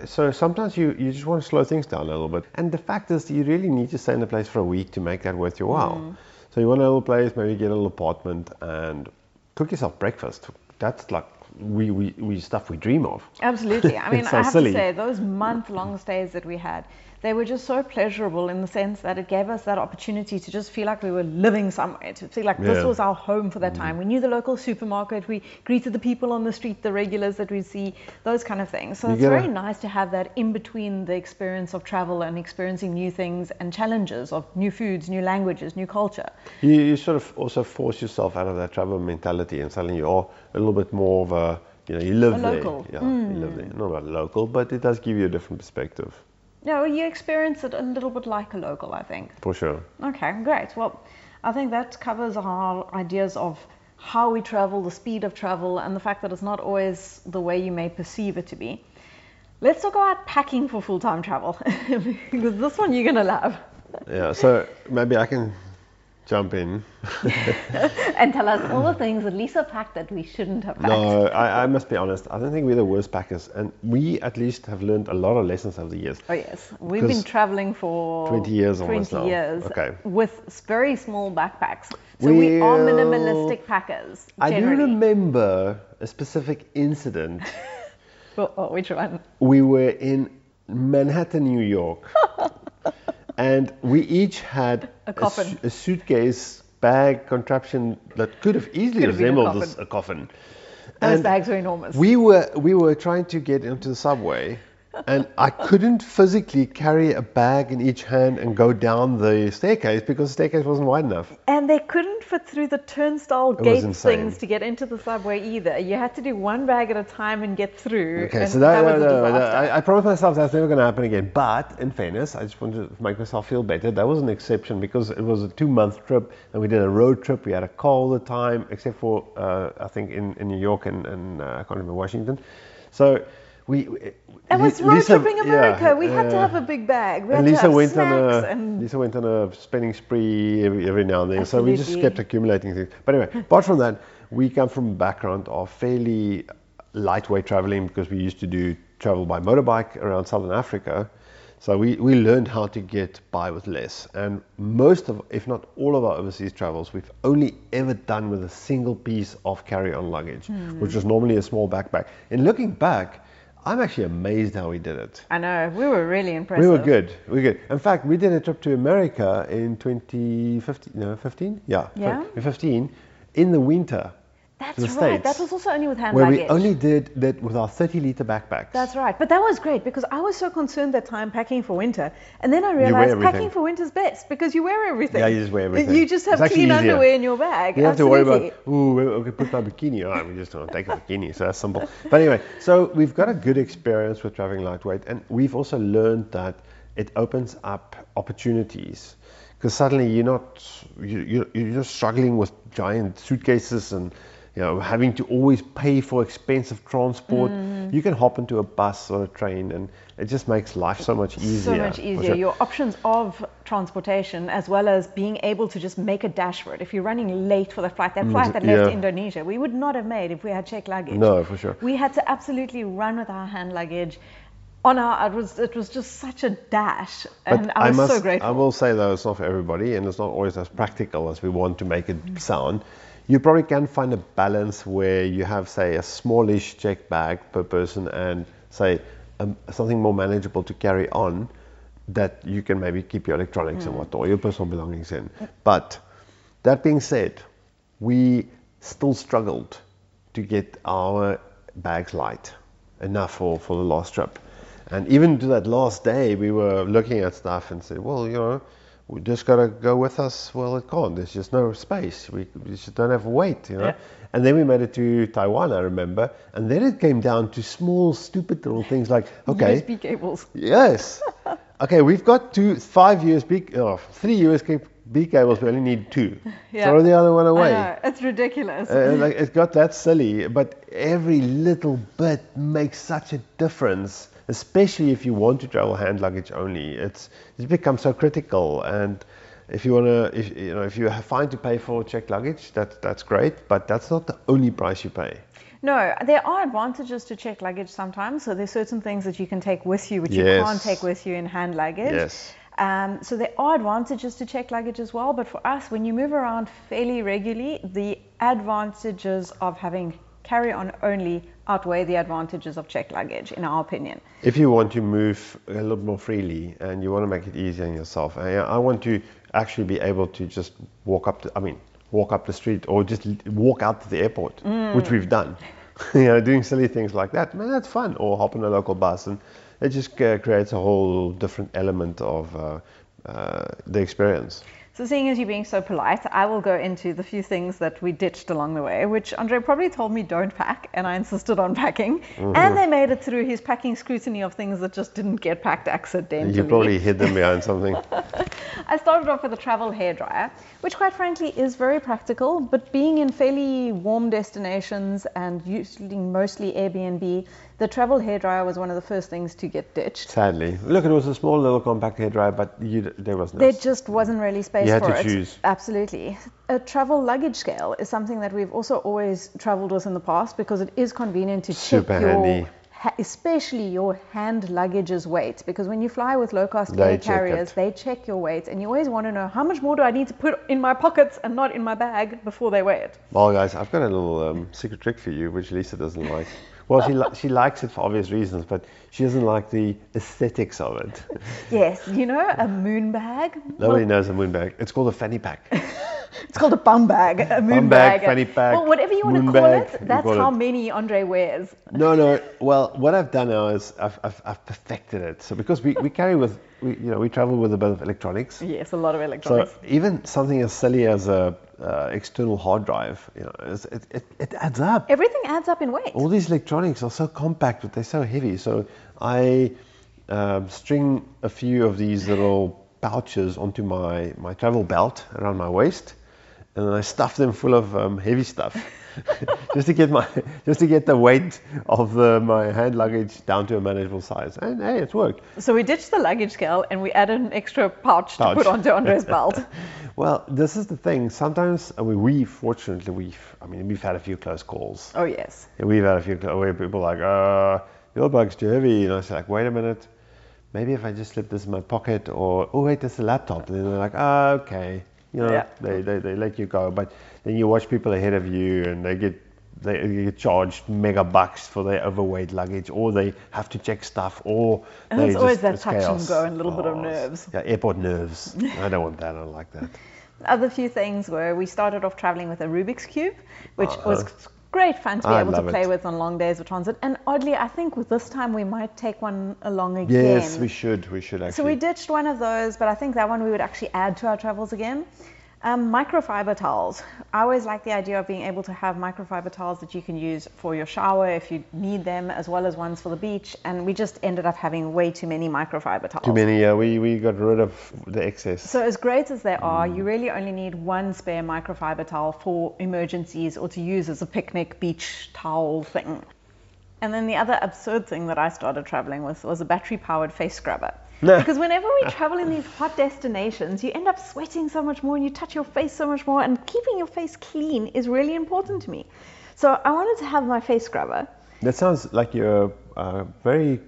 Speaker 2: So sometimes you, you just want to slow things down a little bit. And the fact is, you really need to stay in a place for a week to make that worth your while.
Speaker 1: Mm.
Speaker 2: So you want a little place, maybe get a little apartment and cook yourself breakfast. That's like we, we, we stuff we dream of.
Speaker 1: Absolutely. I mean,
Speaker 2: so
Speaker 1: I have
Speaker 2: silly.
Speaker 1: to say, those month long stays that we had, they were just so pleasurable in the sense that it gave us that opportunity to just feel like we were living somewhere, to feel like this
Speaker 2: Yeah. Mm-hmm.
Speaker 1: was our home for that time. We knew the local supermarket, we greeted the people on the street, the regulars that we see, those kind of things. So
Speaker 2: You
Speaker 1: it's
Speaker 2: a-
Speaker 1: very nice to have that in between the experience of travel and experiencing new things and challenges of new foods, new languages, new culture.
Speaker 2: You, you sort of also force yourself out of that travel mentality and suddenly you're a little bit more of a, you know, you live
Speaker 1: A
Speaker 2: there.
Speaker 1: local.
Speaker 2: Yeah, you live there. Not about local, but it does give you a different perspective,
Speaker 1: No, you experience it a little bit like a local, I think.
Speaker 2: for sure.
Speaker 1: Okay, great. Well, I think that covers our ideas of how we travel, the speed of travel, and the fact that it's not always the way you may perceive it to be. Let's talk about packing for full time travel, because this one you're going to love.
Speaker 2: Yeah, so maybe I can jump in.
Speaker 1: and tell us all the things that Lisa packed that we shouldn't have packed.
Speaker 2: No, I, I must be honest. I don't think we're the worst packers, and we at least have learned a lot of lessons over the years.
Speaker 1: Oh yes, we've been traveling for
Speaker 2: 20 years almost
Speaker 1: 20
Speaker 2: now.
Speaker 1: years
Speaker 2: Okay.
Speaker 1: with very small backpacks. So we are minimalistic packers. Generally.
Speaker 2: I do remember a specific incident.
Speaker 1: Oh, oh, which one?
Speaker 2: we were in Manhattan, New York, and we each had
Speaker 1: A coffin.
Speaker 2: su- a suitcase bag contraption that could have easily
Speaker 1: Could have been a
Speaker 2: resembled
Speaker 1: coffin.
Speaker 2: a coffin.
Speaker 1: Those
Speaker 2: And
Speaker 1: bags were enormous.
Speaker 2: We were we were trying to get into the subway, and I couldn't physically carry a bag in each hand and go down the staircase because the staircase wasn't wide enough.
Speaker 1: and they couldn't fit through the turnstile gate things to get into the subway either. You had to do one bag at a time and get through.
Speaker 2: Okay, so that,
Speaker 1: was a
Speaker 2: no, no, no. I, I promised myself that's never going to happen again. But in fairness, I just wanted to make myself feel better. That was an exception because it was a two-month trip, and we did a road trip. We had a car all the time, except for uh, I think in, in New York and, and uh, I can't remember Washington. So we. we-
Speaker 1: It was road
Speaker 2: Lisa-
Speaker 1: tripping America.
Speaker 2: yeah,
Speaker 1: we had to
Speaker 2: uh,
Speaker 1: have a big bag. We
Speaker 2: and
Speaker 1: had
Speaker 2: Lisa
Speaker 1: to have
Speaker 2: went on a
Speaker 1: and
Speaker 2: Lisa went on a spending spree every, every now and then. So we just kept accumulating things. But anyway, apart from that, we come from a background of fairly lightweight traveling because we used to do travel by motorbike around southern Africa. So we, we learned how to get by with less. And most of, if not all of our overseas travels, we've only ever done with a single piece of carry-on luggage, which is normally a small backpack. And looking back, I'm actually amazed how we did it.
Speaker 1: I know we were really impressive.
Speaker 2: We were good. We were good. In fact, we did a trip to America in 2015. No, 15? Yeah.
Speaker 1: Yeah?
Speaker 2: 15 in the winter.
Speaker 1: That's right.
Speaker 2: States,
Speaker 1: That was also only with hand
Speaker 2: where
Speaker 1: luggage.
Speaker 2: we only did that with our 30 liter backpacks.
Speaker 1: That's right. But that was great because I was so concerned that time packing for winter. And then I realized packing for winter is best because you wear everything.
Speaker 2: Yeah, you just wear everything.
Speaker 1: You just have
Speaker 2: It's
Speaker 1: clean underwear in your bag.
Speaker 2: You don't have to worry about, ooh, okay, put my bikini on. We just don't take a bikini, so that's simple. But anyway, so we've got a good experience with traveling lightweight, and we've also learned that it opens up opportunities. Because suddenly you're not, you, you- you're just struggling with giant suitcases and, you know, having to always pay for expensive transport.
Speaker 1: Mm-hmm.
Speaker 2: You can hop into a bus or a train, and it just makes life so much easier.
Speaker 1: So much easier.
Speaker 2: sure.
Speaker 1: Your options of transportation, as well as being able to just make a dash for it. If you're running late for the flight, that flight that left
Speaker 2: Mm, yeah.
Speaker 1: Indonesia, we would not have made if we had checked luggage.
Speaker 2: No, for sure.
Speaker 1: We had to absolutely run with our hand luggage. On our, it was it was just such a dash, and I was
Speaker 2: must,
Speaker 1: so grateful.
Speaker 2: I will say though, it's not for everybody, and it's not always as practical as we want to make it sound. You probably can find a balance where you have, say, a smallish check bag per person, and say um, something more manageable to carry on, that you can maybe keep your electronics and what or your personal belongings in. But that being said, we still struggled to get our bags light enough for, for the last trip. And even to that last day, we were looking at stuff and said, well, you know, we just got to go with us. Well, it can't. There's just no space. We, we just don't have weight, you know.
Speaker 1: Yeah.
Speaker 2: And then we made it to Taiwan, I remember. And then it came down to small, stupid little things like, okay,
Speaker 1: USB cables.
Speaker 2: Yes. Okay, we've got two, five USB, oh, three USB cables. We only need two.
Speaker 1: Yeah.
Speaker 2: Throw the other one
Speaker 1: I
Speaker 2: away.
Speaker 1: know, it's ridiculous.
Speaker 2: Uh, like it got that silly, but every little bit makes such a difference, especially if you want to travel hand luggage only. It's it's become so critical, and if you wanna, if you know, if you have find to pay for checked luggage, that that's great, but that's not the only price you pay.
Speaker 1: No, there are advantages to check luggage sometimes. So there's certain things that you can take with you, which you can't take with you in hand luggage.
Speaker 2: Yes.
Speaker 1: Um, so there are advantages to check luggage as well. But for us, when you move around fairly regularly, the advantages of having carry-on only outweigh the advantages of check luggage, in our opinion.
Speaker 2: If you want to move a little more freely and you want to make it easier on yourself, I, I want to actually be able to just walk up to, I mean, walk up the street or just walk out to the airport, which we've done. you know, doing silly things like that, man, that's fun. Or hop on a local bus, and it just uh, creates a whole different element of uh, uh, the experience.
Speaker 1: So seeing as you being so polite, I will go into the few things that we ditched along the way, which Andre probably told me don't pack, and I insisted on packing. Mm-hmm. And they made it through his packing scrutiny of things that just didn't get packed accidentally.
Speaker 2: You probably hid them behind something.
Speaker 1: I started off with a travel hairdryer, which quite frankly is very practical, but being in fairly warm destinations and using mostly Airbnb, the travel hairdryer was one of the first things to get ditched.
Speaker 2: Sadly, look, it was a small little compact hairdryer, but you, there was no.
Speaker 1: There just wasn't really space
Speaker 2: you had
Speaker 1: for
Speaker 2: to
Speaker 1: it.
Speaker 2: choose.
Speaker 1: Absolutely. A travel luggage scale is something that we've also always traveled with in the past because it is convenient to
Speaker 2: Super
Speaker 1: check your,
Speaker 2: handy.
Speaker 1: ha- especially your hand luggage's weight. Because when you fly with low cost air carriers, they check your weight, and you always want to know how much more do I need to put in my pockets and not in my bag before they weigh it.
Speaker 2: Well, guys, I've got a little um, secret trick for you, which Lisa doesn't like. Well, she li- she likes it for obvious reasons, but she doesn't like the aesthetics of it.
Speaker 1: Yes, you know, a moon bag.
Speaker 2: Nobody knows a moon bag. It's called a fanny pack.
Speaker 1: It's called a bum bag, a moon
Speaker 2: Bum bag,
Speaker 1: bag,
Speaker 2: fanny pack,
Speaker 1: Well, whatever you want to call
Speaker 2: bag,
Speaker 1: it, that's how
Speaker 2: it.
Speaker 1: many Andre wears.
Speaker 2: No, no. Well, what I've done now is I've, I've, I've perfected it. So because we, we carry with we, you know we travel with a bit of electronics.
Speaker 1: Yes, a lot of electronics.
Speaker 2: So even something as silly as a uh, external hard drive, you know, it, it, it adds up.
Speaker 1: Everything adds up in weight.
Speaker 2: All these electronics are so compact, but they're so heavy. So I um, string a few of these little pouches onto my, my travel belt around my waist, and then I stuff them full of um, heavy stuff, just to get my just to get the weight of the my hand luggage down to a manageable size. And hey, it's worked.
Speaker 1: So we ditched the luggage scale and we added an extra pouch,
Speaker 2: Pouch.
Speaker 1: to put onto Andre's belt.
Speaker 2: Well, this is the thing. Sometimes I mean, we fortunately we've I mean we've had a few close calls.
Speaker 1: Oh yes.
Speaker 2: Yeah, we've had a few where people are like, uh, your bag's too heavy. And I say like, wait a minute, maybe if I just slip this in my pocket or, oh wait, that's a laptop. And then they're like, ah, okay. You know,
Speaker 1: Yeah.
Speaker 2: they, they, they let you go. But then you watch people ahead of you and they get, they get charged mega bucks for their overweight luggage or they have to check stuff or
Speaker 1: And
Speaker 2: they
Speaker 1: it's always that touch and go and a little bit of
Speaker 2: Oh,
Speaker 1: nerves.
Speaker 2: Yeah, airport nerves. I don't want that. I don't like that.
Speaker 1: Other few things were we started off traveling with a Rubik's Cube, which uh-huh. was great fun to be.
Speaker 2: I
Speaker 1: able to play
Speaker 2: it.
Speaker 1: with on long days of transit. And oddly, I think with this time we might take one along again.
Speaker 2: Yes, we should. We should actually.
Speaker 1: So we ditched one of those, but I think that one we would actually add to our travels again. Um, microfiber towels. I always like the idea of being able to have microfiber towels that you can use for your shower if you need them, as well as ones for the beach. And we just ended up having way too many microfiber towels.
Speaker 2: Too many. Yeah, we, we got rid of the excess.
Speaker 1: So as great as they are,
Speaker 2: Mm.
Speaker 1: you really only need one spare microfiber towel for emergencies or to use as a picnic beach towel thing. And then the other absurd thing that I started traveling with was a battery powered face scrubber. Because whenever we travel in these hot destinations, you end up sweating so much more and you touch your face so much more, and keeping your face clean is really important to me. So I wanted to have my face scrubber.
Speaker 2: That sounds like you're a very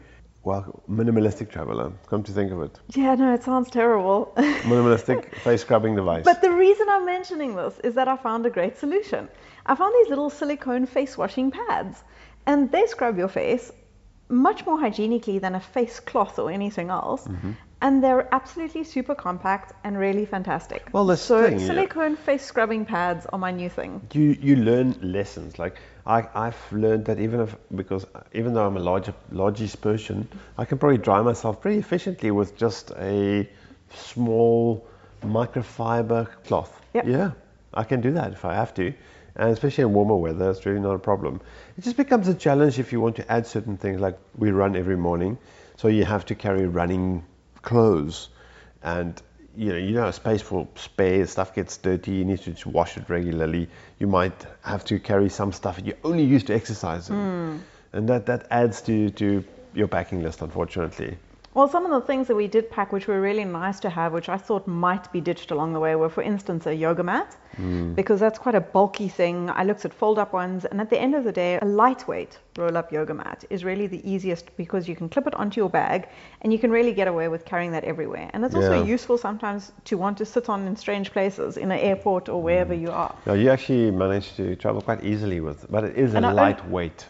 Speaker 2: well minimalistic traveler. Come to think of it,
Speaker 1: Yeah, no, it sounds terrible.
Speaker 2: minimalistic face scrubbing device.
Speaker 1: But the reason I'm mentioning this is that I found a great solution. I found these little silicone face washing pads, and they scrub your face much more hygienically than a face cloth or anything else.
Speaker 2: Mm-hmm.
Speaker 1: And they're absolutely super compact and really fantastic.
Speaker 2: Well, that's
Speaker 1: so
Speaker 2: the thing, yeah.
Speaker 1: silicone face scrubbing pads are my new thing.
Speaker 2: you you learn lessons. Like I I've learned that even if because even though I'm a larger largish person, I can probably dry myself pretty efficiently with just a small microfiber cloth.
Speaker 1: Yep.
Speaker 2: Yeah, I can do that if I have to. And especially in warmer weather, it's really not a problem. It just becomes a challenge if you want to add certain things. Like we run every morning, so you have to carry running clothes, and you know you don't have space for spare. Stuff gets dirty. You need to just wash it regularly. You might have to carry some stuff that you only use to exercise in, hmm. and that that adds to to your packing list, unfortunately.
Speaker 1: Well, some of the things that we did pack, which were really nice to have, which I thought might be ditched along the way, were, for instance, a yoga mat, mm. because that's quite a bulky thing. I looked at fold up ones, and at the end of the day, a lightweight roll up yoga mat is really the easiest because you can clip it onto your bag and you can really get away with carrying that everywhere. And it's also
Speaker 2: Yeah.
Speaker 1: useful sometimes to want to sit on in strange places, in an airport or wherever mm. you are.
Speaker 2: Now you actually manage to travel quite easily with, but it is a
Speaker 1: And own-
Speaker 2: lightweight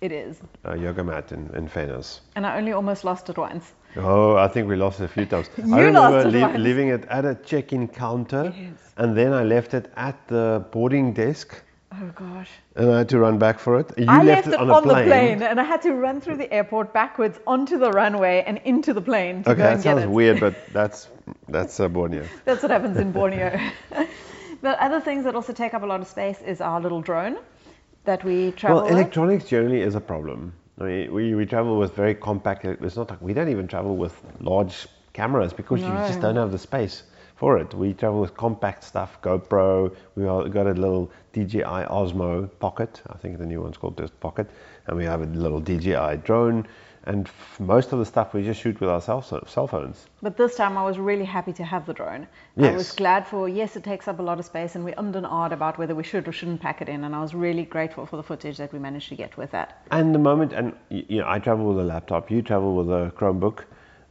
Speaker 1: It is.
Speaker 2: uh, yoga mat in, in fairness.
Speaker 1: And I only almost lost it once.
Speaker 2: Oh, I think we lost it a few times.
Speaker 1: You
Speaker 2: I remember
Speaker 1: lost it
Speaker 2: lea-
Speaker 1: once.
Speaker 2: leaving it at a check-in counter,
Speaker 1: Yes.
Speaker 2: and then I left it at the boarding desk,
Speaker 1: Oh gosh.
Speaker 2: and I had to run back for it. You
Speaker 1: I
Speaker 2: left,
Speaker 1: it
Speaker 2: on, a
Speaker 1: the
Speaker 2: plane.
Speaker 1: plane and I had to run through the airport backwards onto the runway and into the plane to
Speaker 2: Okay,
Speaker 1: go
Speaker 2: that
Speaker 1: and get
Speaker 2: sounds
Speaker 1: it.
Speaker 2: weird, but that's that's uh, Borneo.
Speaker 1: That's what happens in Borneo. but other things that also take up a lot of space is our little drone that we travel
Speaker 2: Well,
Speaker 1: with.
Speaker 2: electronics generally is a problem. I mean, we, we travel with very compact. It's not like we don't even travel with large cameras because you just don't have the space for it. We travel with compact stuff, GoPro. We got a little DJI Osmo Pocket. I think the new one's called just Pocket, and we have a little DJI drone. And f- most of the stuff we just shoot with our cell, cell phones.
Speaker 1: But this time I was really happy to have the drone. Yes. I was glad for, yes, it takes up a lot of space and we ummed and ahed about whether we should or shouldn't pack it in. And I was really grateful for the footage that we managed to get with that.
Speaker 2: And the moment, and you know, I travel with a laptop. You travel with a Chromebook,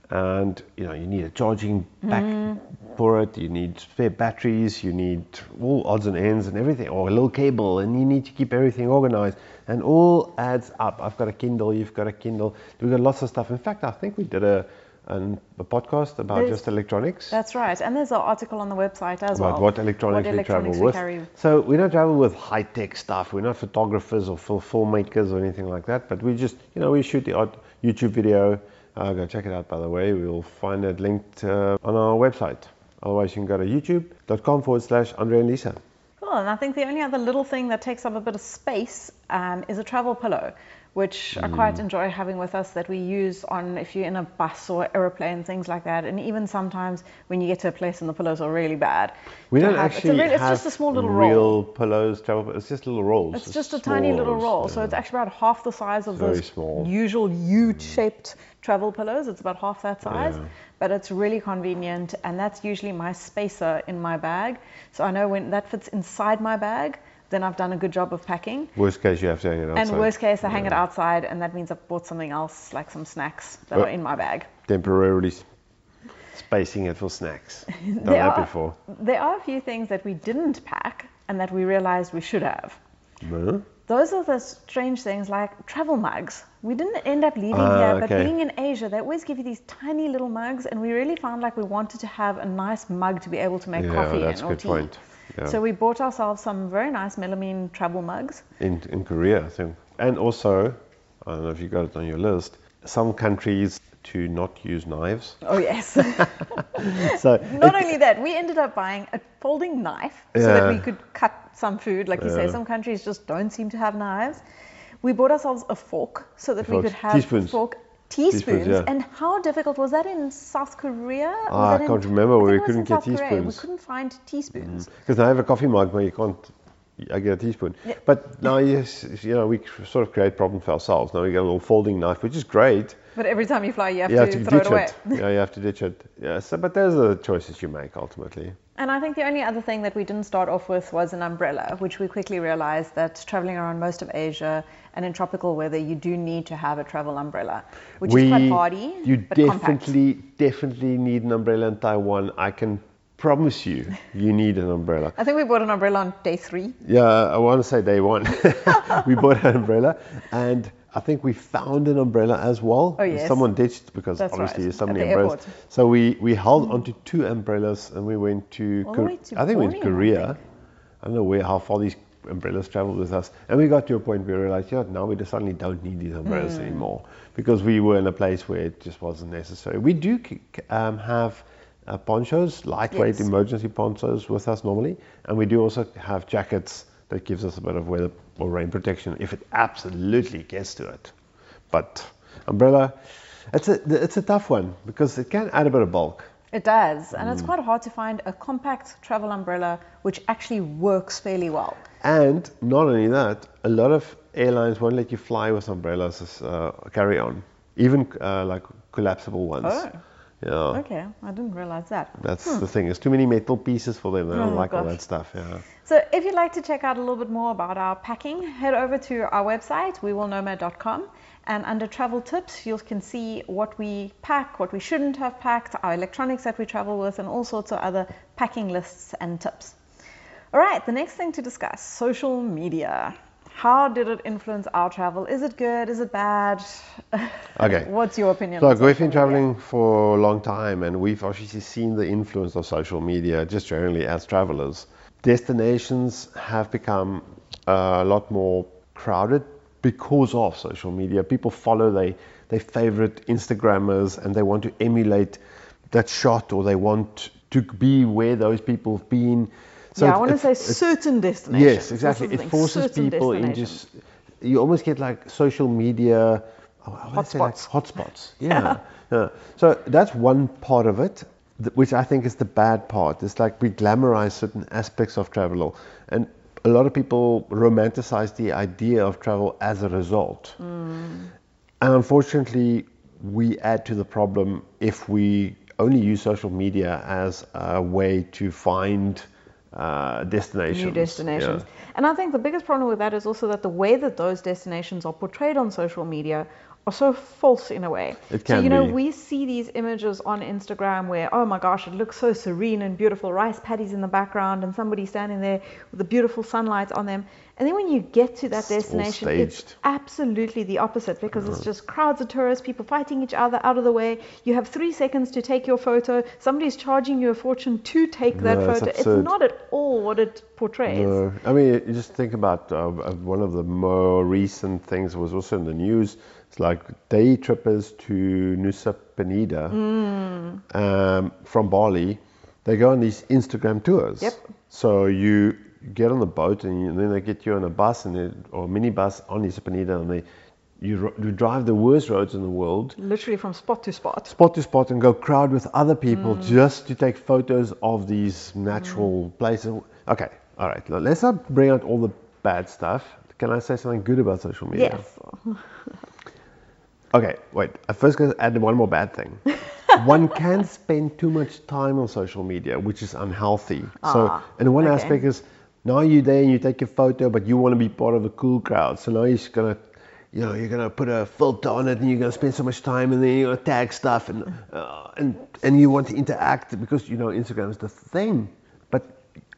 Speaker 2: and you know, you need a charging pack mm. for it. You need spare batteries. You need all odds and ends and everything, or a little cable, and you need to keep everything organized. And all adds up. I've got a Kindle. You've got a Kindle. We've got lots of stuff. In fact, I think we did a an, a podcast about
Speaker 1: There's-
Speaker 2: just electronics.
Speaker 1: That's right. And there's an article on the website as
Speaker 2: about
Speaker 1: well.
Speaker 2: what electronics,
Speaker 1: what
Speaker 2: we
Speaker 1: electronics
Speaker 2: travel
Speaker 1: we
Speaker 2: with. So we don't travel with high tech stuff. We're not photographers or fil- filmmakers or anything like that. But we just, you know, we shoot the odd YouTube video. Uh, go check it out, by the way. We'll find it linked uh, on our website. Otherwise, you can go to youtube.com forward slash Andre and Lisa.
Speaker 1: Cool. And I think the only other little thing that takes up a bit of space um, is a travel pillow, which I
Speaker 2: Mm.
Speaker 1: quite enjoy having with us that we use on if you're in a bus or aeroplane, things like that. And even sometimes when you get to a place and the pillows are really bad.
Speaker 2: We don't
Speaker 1: have-
Speaker 2: actually
Speaker 1: it's, a really, it's
Speaker 2: have
Speaker 1: just a small little
Speaker 2: real
Speaker 1: roll.
Speaker 2: pillows. Travel. It's just little rolls.
Speaker 1: It's just a tiny little roll. So it's actually about half the size of those
Speaker 2: small.
Speaker 1: usual U-shaped travel pillows. It's about half that size,
Speaker 2: Yeah.
Speaker 1: but it's really convenient. And that's usually my spacer in my bag. So I know when that fits inside my bag, then I've done a good job of packing.
Speaker 2: Worst case, you have to hang it outside.
Speaker 1: And worst case, I hang it outside, and that means I've bought something else, like some snacks that
Speaker 2: Well-
Speaker 1: are in my bag.
Speaker 2: Temporarily spacing it for snacks. Done
Speaker 1: There
Speaker 2: that
Speaker 1: are-
Speaker 2: before.
Speaker 1: There are a few things that we didn't pack and that we realized we should have.
Speaker 2: No?
Speaker 1: Those are the strange things like travel mugs. We didn't end up leaving
Speaker 2: Ah,
Speaker 1: here, but
Speaker 2: okay.
Speaker 1: being in Asia, they always give you these tiny little mugs, and we really found like we wanted to have a nice mug to be able to make
Speaker 2: Yeah,
Speaker 1: coffee
Speaker 2: that's
Speaker 1: in
Speaker 2: a
Speaker 1: or
Speaker 2: good
Speaker 1: tea.
Speaker 2: point. Yeah.
Speaker 1: So we bought ourselves some very nice melamine travel mugs.
Speaker 2: in, in Korea, I think. And also, I don't know if you got it on your list, some countries to not use knives.
Speaker 1: Oh yes.
Speaker 2: So
Speaker 1: Not
Speaker 2: it-
Speaker 1: only that, we ended up buying a folding knife so that we could cut some food. Like you say, some countries just don't seem to have knives. We bought ourselves a fork so that we could have
Speaker 2: Teaspoons.
Speaker 1: fork teaspoons.
Speaker 2: yeah.
Speaker 1: And how difficult was that in South Korea? Was
Speaker 2: Ah, I can't remember
Speaker 1: I
Speaker 2: where we
Speaker 1: in
Speaker 2: couldn't get
Speaker 1: South Korea. We couldn't find teaspoons.
Speaker 2: because I have a coffee mug, but you can't. I get a teaspoon.
Speaker 1: Yeah.
Speaker 2: But now, yes, you know, we sort of create problems for ourselves. Now we get a little folding knife, which is great.
Speaker 1: But every time you fly, you have
Speaker 2: You
Speaker 1: to,
Speaker 2: have to
Speaker 1: throw
Speaker 2: ditch
Speaker 1: it away.
Speaker 2: it. Yeah, you have to ditch it. Yeah. So, but those are the choices you make ultimately.
Speaker 1: And I think the only other thing that we didn't start off with was an umbrella, which we quickly realized that traveling around most of Asia and in tropical weather, you do need to have a travel umbrella, which is quite hardy.
Speaker 2: You
Speaker 1: but compact.
Speaker 2: definitely, definitely need an umbrella in Taiwan. I can promise you, you need an umbrella.
Speaker 1: I think we bought an umbrella on day three.
Speaker 2: Yeah, I want to say day one. we bought an umbrella, and I think we found an umbrella as well.
Speaker 1: Oh, yes.
Speaker 2: Someone ditched because
Speaker 1: That's
Speaker 2: obviously
Speaker 1: right,
Speaker 2: there's so
Speaker 1: at
Speaker 2: many
Speaker 1: the
Speaker 2: umbrellas.
Speaker 1: airport. Mm.
Speaker 2: So we, we held onto two umbrellas and we went to,
Speaker 1: All to
Speaker 2: I think we went to
Speaker 1: Borneo, I
Speaker 2: Korea. I don't know where how far these umbrellas traveled with us, and we got to a point where we realized, know, now we just suddenly don't need these umbrellas
Speaker 1: Hmm.
Speaker 2: anymore because we were in a place where it just wasn't necessary. We do um, have uh, ponchos, lightweight
Speaker 1: Yes.
Speaker 2: emergency ponchos with us normally, and we do also have jackets that gives us a bit of weather or rain protection if it absolutely gets to it. But umbrella, it's a it's a tough one because it can add a bit of bulk.
Speaker 1: It does, and
Speaker 2: Mm.
Speaker 1: it's quite hard to find a compact travel umbrella which actually works fairly well.
Speaker 2: And not only that, a lot of airlines won't let you fly with umbrellas as uh, carry on, even uh, like collapsible ones.
Speaker 1: Oh.
Speaker 2: Yeah,
Speaker 1: Okay, I didn't realize that.
Speaker 2: that's hmm. the thing. There's too many metal pieces for them. They don't
Speaker 1: Oh,
Speaker 2: like all that stuff. Yeah.
Speaker 1: So, if you'd like to check out a little bit more about our packing, head over to our website, wewillnomad.com, and under travel tips, you can see what we pack, what we shouldn't have packed, our electronics that we travel with, and all sorts of other packing lists and tips. All right, the next thing to discuss social media. How did it influence our travel? Is it good? Is it bad?
Speaker 2: Okay.
Speaker 1: What's your opinion?
Speaker 2: Like, we've been
Speaker 1: media?
Speaker 2: traveling for a long time, and we've obviously seen the influence of social media just generally as travelers. Destinations have become a lot more crowded because of social media. People follow they they favorite Instagrammers, and they want to emulate that shot, or they want to be where those people have been. So
Speaker 1: yeah, I want to say certain destinations.
Speaker 2: Yes, exactly. It forces people in just. You almost get like social media. oh, say like
Speaker 1: Hotspots.
Speaker 2: hotspots. Yeah. yeah. So that's one part of it. which I think is the bad part. It's like we glamorize certain aspects of travel, and a lot of people romanticize the idea of travel as a result. Hmm. And unfortunately, we add to the problem if we only use social media as a way to find uh, destinations.
Speaker 1: new destinations.
Speaker 2: Yeah.
Speaker 1: And I think the biggest problem with that is also that the way that those destinations are portrayed on social media are so false in a way.
Speaker 2: It
Speaker 1: so you know,
Speaker 2: be.
Speaker 1: we see these images on Instagram where, oh my gosh, it looks so serene and beautiful, rice paddies in the background and somebody standing there with the beautiful sunlight on them. And then when you get to that destination, it's absolutely the opposite because it's just crowds of tourists, people fighting each other out of the way. You have three seconds to take your photo. Somebody's charging you a fortune to take that
Speaker 2: No, it's
Speaker 1: photo. It's
Speaker 2: absurd.
Speaker 1: not at all what it portrays.
Speaker 2: No, I mean, you just think about uh, uh, one of the more recent things was also in the news. It's like day trippers to Nusa Penida
Speaker 1: Mm.
Speaker 2: um, from Bali. They go on these Instagram tours.
Speaker 1: Yep.
Speaker 2: So you get on the boat and, you, and then they get you on a bus and they, or minibus on Nusa Penida and they you, you drive the worst roads in the world
Speaker 1: Literally from spot to spot.
Speaker 2: spot to spot and go crowd with other people
Speaker 1: Mm.
Speaker 2: just to take photos of these natural places. Okay, all right. Let's not bring out all the bad stuff. Can I say something good about social media?
Speaker 1: Yes.
Speaker 2: Okay, wait. I first going to add one more bad thing. one can spend too much time on social media, which is unhealthy. so,
Speaker 1: Ah,
Speaker 2: and one
Speaker 1: okay.
Speaker 2: aspect is now you're there and you take a photo, but you want to be part of the cool crowd. So now you're just gonna, you know, you're gonna put a filter on it, and you're gonna spend so much time, and then you're gonna tag stuff, and uh, and and you want to interact because you know Instagram is the thing. But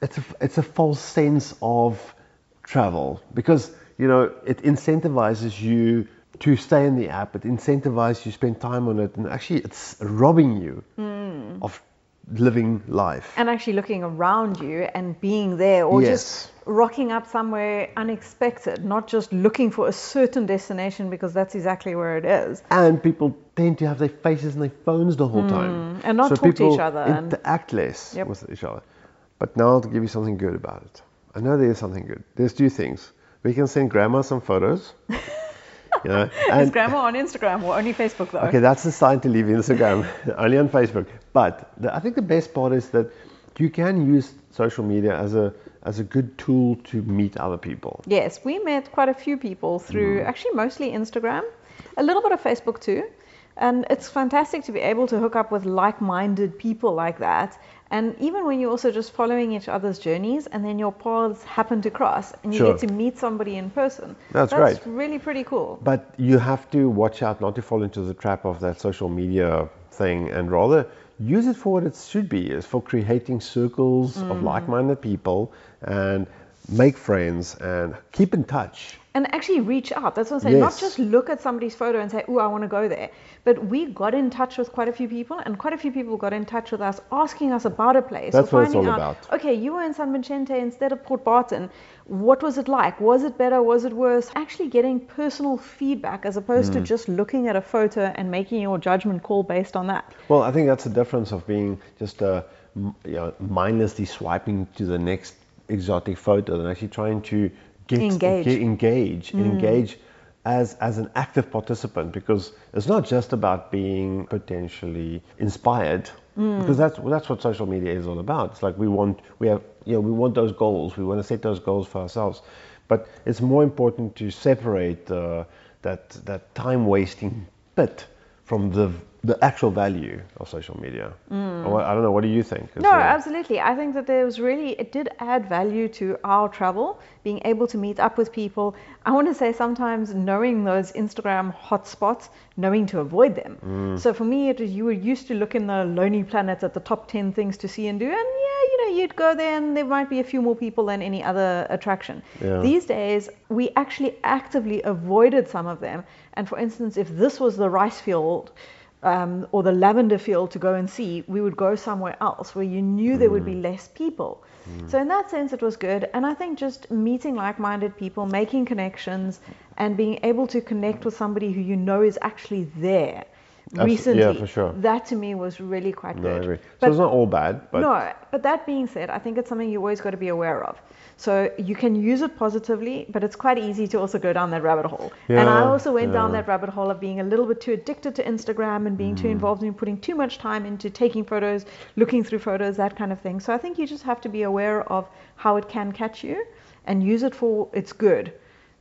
Speaker 2: it's a it's a false sense of travel because you know it incentivizes you to stay in the app. It incentivizes you to spend time on it, and actually it's robbing you of living life.
Speaker 1: and actually looking around you and being there or
Speaker 2: Yes.
Speaker 1: just rocking up somewhere unexpected, not just looking for a certain destination because that's exactly where it is.
Speaker 2: and people tend to have their faces and their phones the whole time
Speaker 1: Hmm. and not
Speaker 2: so
Speaker 1: talk to each other and-
Speaker 2: interact less
Speaker 1: Yep.
Speaker 2: with each other but now to give you something good about it i know there is something good there's two things we can send grandma some photos you know
Speaker 1: Is grandma on Instagram or only Facebook though?
Speaker 2: okay that's the sign to leave instagram only on facebook but the, i think the best part is that you can use social media as a as a good tool to meet other people
Speaker 1: Yes, we met quite a few people through mm. actually mostly Instagram, a little bit of Facebook too. And it's fantastic to be able to hook up with like minded people like that. And even when you're also just following each other's journeys and then your paths happen to cross and you
Speaker 2: Sure.
Speaker 1: get to meet somebody in person.
Speaker 2: That's
Speaker 1: That's
Speaker 2: great.
Speaker 1: really pretty cool.
Speaker 2: But you have to watch out not to fall into the trap of that social media thing and rather use it for what it should be is for creating circles of mm. like-minded people and make friends and keep in touch.
Speaker 1: And actually reach out. That's what I'm saying. Not just look at somebody's photo and say, "Oh, I want to go there." But we got in touch with quite a few people, and quite a few people got in touch with us, asking us about a place.
Speaker 2: That's
Speaker 1: or
Speaker 2: what it's
Speaker 1: finding
Speaker 2: all
Speaker 1: out,
Speaker 2: about.
Speaker 1: Okay, you were in San Vicente instead of Port Barton. What was it like? Was it better? Was it worse? Actually, getting personal feedback as opposed
Speaker 2: Hmm.
Speaker 1: to just looking at a photo and making your judgment call based on that.
Speaker 2: Well, I think that's the difference of being just uh, m- you know, mindlessly swiping to the next exotic photo and actually trying to get
Speaker 1: Engage.
Speaker 2: get- engage, and engage as as an active participant because it's not just about being potentially inspired because that's that's what social media is all about. It's like we want we have you know we want those goals. We want to set those goals for ourselves, but it's more important to separate uh, that that time wasting bit from the the actual value of social media. Or, I don't know. What do you think? Is
Speaker 1: No,
Speaker 2: there-
Speaker 1: absolutely. I think that there was really, it did add value to our travel, being able to meet up with people. I want to say sometimes knowing those Instagram hotspots, knowing to avoid them.
Speaker 2: Mm.
Speaker 1: So for me, it was, you were used to look in the Lonely Planet at the top 10 things to see and do. And yeah, you'd go there and there might be a few more people than any other attraction.
Speaker 2: Yeah.
Speaker 1: These days, we actually actively avoided some of them. And for instance, if this was the rice field, um, or the lavender field to go and see, we would go somewhere else where you knew there would be less people. So in that sense, it was good. And I think just meeting like-minded people, making connections, and being able to connect with somebody who you know is actually there recently.
Speaker 2: yeah, for sure.
Speaker 1: That to me was really quite
Speaker 2: No, I
Speaker 1: good.
Speaker 2: agree. So
Speaker 1: But
Speaker 2: it's not all bad, but
Speaker 1: no, but that being said, I think it's something you always got to be aware of. So you can use it positively, but it's quite easy to also go down that rabbit hole. Yeah, and I also went down that rabbit hole of being a little bit too addicted to Instagram and being
Speaker 2: Mm.
Speaker 1: too involved in putting too much time into taking photos, looking through photos, that kind of thing. So I think you just have to be aware of how it can catch you and use it for its good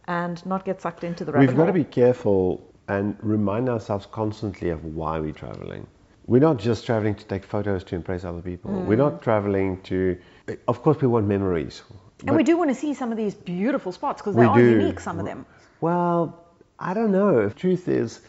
Speaker 1: and not get sucked into the rabbit
Speaker 2: we've got to be careful and remind ourselves constantly of why we're traveling. We're not just traveling to take photos to impress other people. We're not traveling to, of course, we want memories.
Speaker 1: and we do want to see some of these beautiful spots because they are
Speaker 2: do.
Speaker 1: unique, some of them.
Speaker 2: Well, I don't know. The truth is,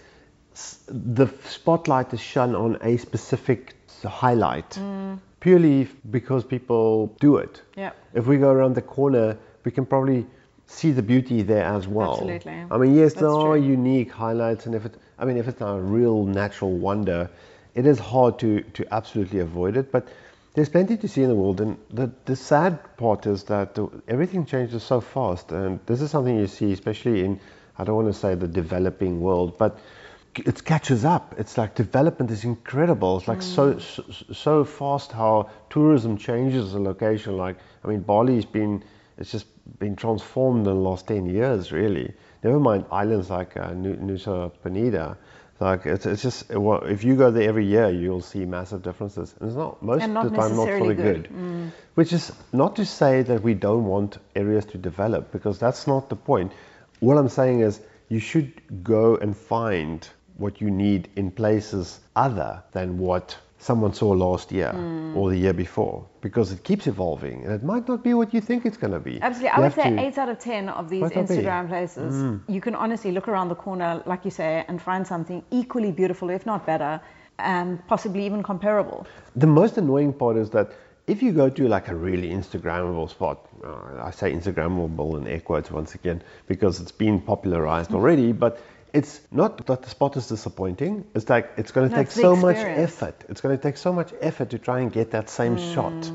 Speaker 2: the spotlight is shone on a specific highlight
Speaker 1: Mm.
Speaker 2: purely because people do it.
Speaker 1: Yeah.
Speaker 2: If we go around the corner, we can probably see the beauty there as well.
Speaker 1: Absolutely.
Speaker 2: I mean, yes, there are
Speaker 1: true.
Speaker 2: unique highlights, and if it, I mean, if it's not a real natural wonder, it is hard to to absolutely avoid it. But there's plenty to see in the world, and the the sad part is that the, everything changes so fast, and this is something you see, especially in I don't want to say the developing world, but it catches up. It's like development is incredible. It's like so, mm. so so fast how tourism changes a location. Like I mean, Bali's been it's just been transformed in the last ten years, really. Never mind islands like uh, Nusa Penida. Like it's, it's just well, if you go there every year, you'll see massive differences. And it's not most of
Speaker 1: not
Speaker 2: the time not
Speaker 1: necessarily
Speaker 2: fully
Speaker 1: good.
Speaker 2: good. Which is not to say that we don't want areas to develop, because that's not the point. What I'm saying is you should go and find what you need in places other than what someone saw last year or the year before, because it keeps evolving and it might not be what you think it's going to be.
Speaker 1: Absolutely. I would say
Speaker 2: to-
Speaker 1: eight out of 10 of these
Speaker 2: Might not be. Mm.
Speaker 1: Instagram places, you can honestly look around the corner, like you say, and find something equally beautiful, if not better, and possibly even comparable.
Speaker 2: The most annoying part is that if you go to like a really Instagrammable spot, uh, I say Instagrammable in air quotes once again because it's been popularized already, but it's not that the spot is disappointing. It's like it's going to
Speaker 1: No,
Speaker 2: take so much effort. It's going to take so much effort to try and get that same hmm. shot,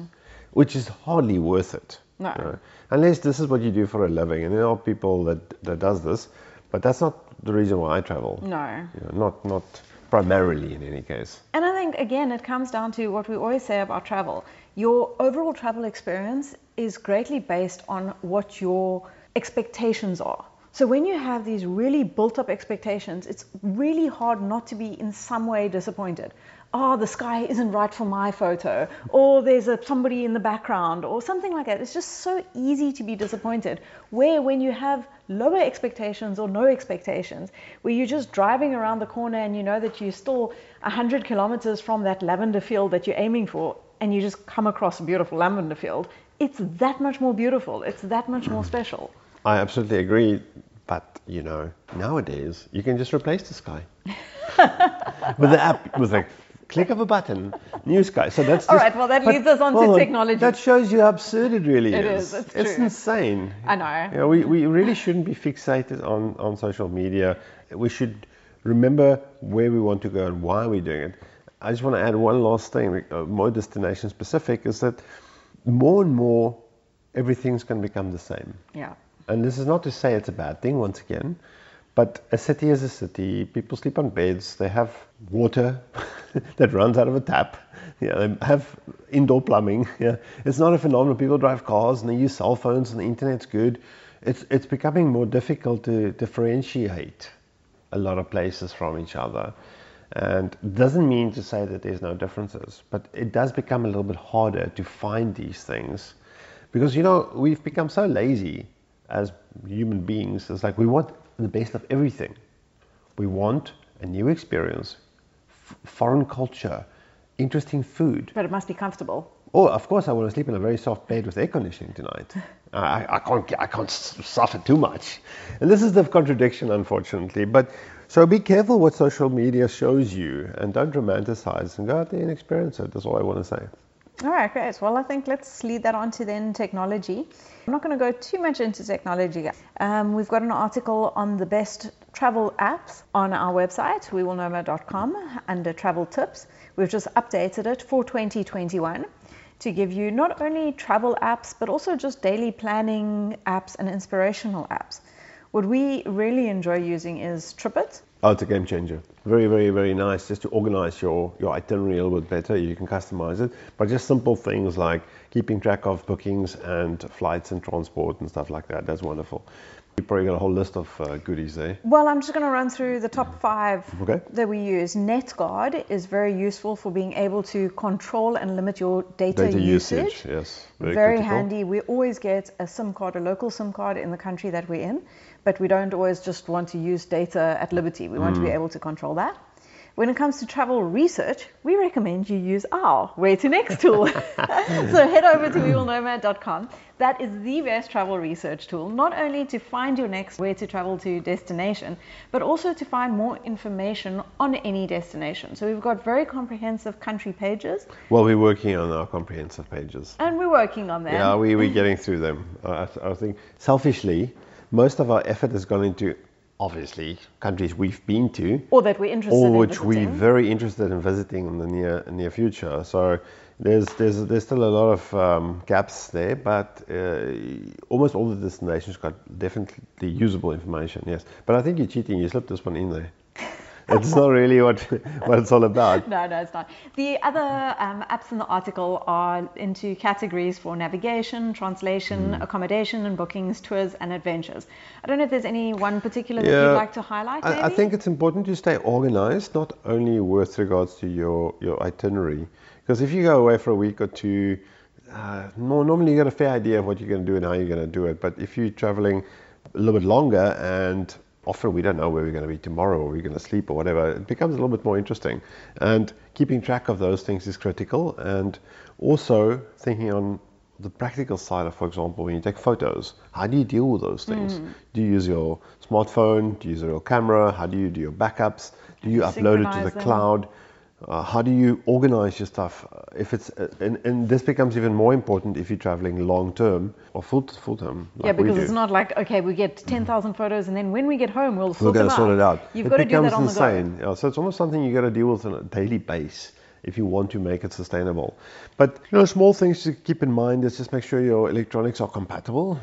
Speaker 2: which is hardly worth it.
Speaker 1: No.
Speaker 2: you know. Unless this is what you do for a living, and there are people that that does this, but that's not the reason why I travel.
Speaker 1: No.
Speaker 2: You know, not not primarily in any case.
Speaker 1: And I think, again, it comes down to what we always say about travel. Your overall travel experience is greatly based on what your expectations are. So when you have these really built up expectations, it's really hard not to be in some way disappointed. Oh, the sky isn't right for my photo, or there's a, somebody in the background, or something like that. It's just so easy to be disappointed. Where when you have lower expectations or no expectations, where you're just driving around the corner and you know that you're still 100 kilometers from that lavender field that you're aiming for, and you just come across a beautiful lavender field, it's that much more beautiful. It's that much more special.
Speaker 2: I absolutely agree, but you know, nowadays you can just replace the sky with the app with a click of a button, new sky. So that's
Speaker 1: All
Speaker 2: just-
Speaker 1: right, well, that
Speaker 2: but
Speaker 1: leads us on to technology.
Speaker 2: That shows you how absurd it really
Speaker 1: It
Speaker 2: is.
Speaker 1: is, it's
Speaker 2: It's insane.
Speaker 1: I know.
Speaker 2: You know, we, we really shouldn't be fixated on, on social media. We should remember where we want to go and why we're doing it. I just want to add one last thing, uh, more destination specific, is that more and more everything's going to become the same.
Speaker 1: Yeah.
Speaker 2: And this is not to say it's a bad thing, once again, but a city is a city. People sleep on beds. They have water that runs out of a tap. Yeah, they have indoor plumbing. Yeah, it's not a phenomenon. People drive cars and they use cell phones and the internet's good. It's it's becoming more difficult to differentiate a lot of places from each other. And it doesn't mean to say that there's no differences, but it does become a little bit harder to find these things because you know we've become so lazy as human beings. It's like we want the best of everything. We want a new experience, f- foreign culture, interesting food.
Speaker 1: But it must be comfortable.
Speaker 2: Oh, of course, I want to sleep in a very soft bed with air conditioning tonight. I, I can't, I can't suffer too much. And this is the contradiction, unfortunately. But so be careful what social media shows you and don't romanticize and go out there and experience it. That's all I want to say.
Speaker 1: All right, great. Well, I think let's lead that on to then technology. I'm not going to go too much into technology. Um, we've got an article on the best travel apps on our website, wewillnomad.com, under travel tips. We've just updated it for 2021 to give you not only travel apps, but also just daily planning apps and inspirational apps. What we really enjoy using is TripIt.
Speaker 2: Oh, it's a game changer. Very, very, very nice just to organize your, your itinerary a little bit better. You can customize it, but just simple things like keeping track of bookings and flights and transport and stuff like that. That's wonderful. You probably got a whole list of uh, goodies there.
Speaker 1: Well, I'm just going to run through the top five
Speaker 2: Okay.
Speaker 1: that we use. NetGuard is very useful for being able to control and limit your data,
Speaker 2: Data usage, yes. Very,
Speaker 1: Very
Speaker 2: critical.
Speaker 1: handy. We always get a SIM card, a local SIM card in the country that we're in, but we don't always just want to use data at liberty. We want to be
Speaker 2: Mm.
Speaker 1: able to control that. When it comes to travel research, we recommend you use our Where to Next tool. so head over to wewillnomad.com. That is the best travel research tool, not only to find your next where to travel to destination, but also to find more information on any destination. So we've got very comprehensive country pages,
Speaker 2: Well, we're working on our comprehensive pages.
Speaker 1: and we're working on them.
Speaker 2: Yeah, we, we're getting through them. I, I think selfishly, most of our effort has gone into obviously countries we've been to,
Speaker 1: or that we're interested
Speaker 2: or
Speaker 1: in
Speaker 2: which we're very interested in visiting in the near near future. So there's there's there's still a lot of um, gaps there, but uh, almost all the destinations got definitely usable information. Yes, but I think you're cheating. You slipped this one in there. It's not really what what it's all about.
Speaker 1: No, no, it's not. The other um, apps in the article are into categories for navigation, translation, accommodation and bookings, tours and adventures. I don't know if there's any one particular that you'd like to highlight.
Speaker 2: I, I think it's important to stay organized, not only with regards to your, your itinerary. Because if you go away for a week or two, uh, no, normally you got a fair idea of what you're going to do and how you're going to do it. But if you're traveling a little bit longer and often we don't know where we're going to be tomorrow or we're going to sleep or whatever, it becomes a little bit more interesting. And keeping track of those things is critical. And also thinking on the practical side of, for example, when you take photos, how do you deal with those things? Mm. Do you use your smartphone? Do you use your camera? How do you do your backups? Do you upload it to the
Speaker 1: them.
Speaker 2: cloud? Uh, how do you organize your stuff? If it's uh, and, and this becomes even more important if you're traveling long term or full full term. Like
Speaker 1: yeah, because it's not like okay, we get ten thousand photos, and then when we get home, we'll sort
Speaker 2: to sort it out.
Speaker 1: You've
Speaker 2: it
Speaker 1: got to do
Speaker 2: becomes
Speaker 1: that on the go.
Speaker 2: insane. Yeah, so it's almost something you got to deal with on a daily basis if you want to make it sustainable. But you know, small things to keep in mind is just make sure your electronics are compatible.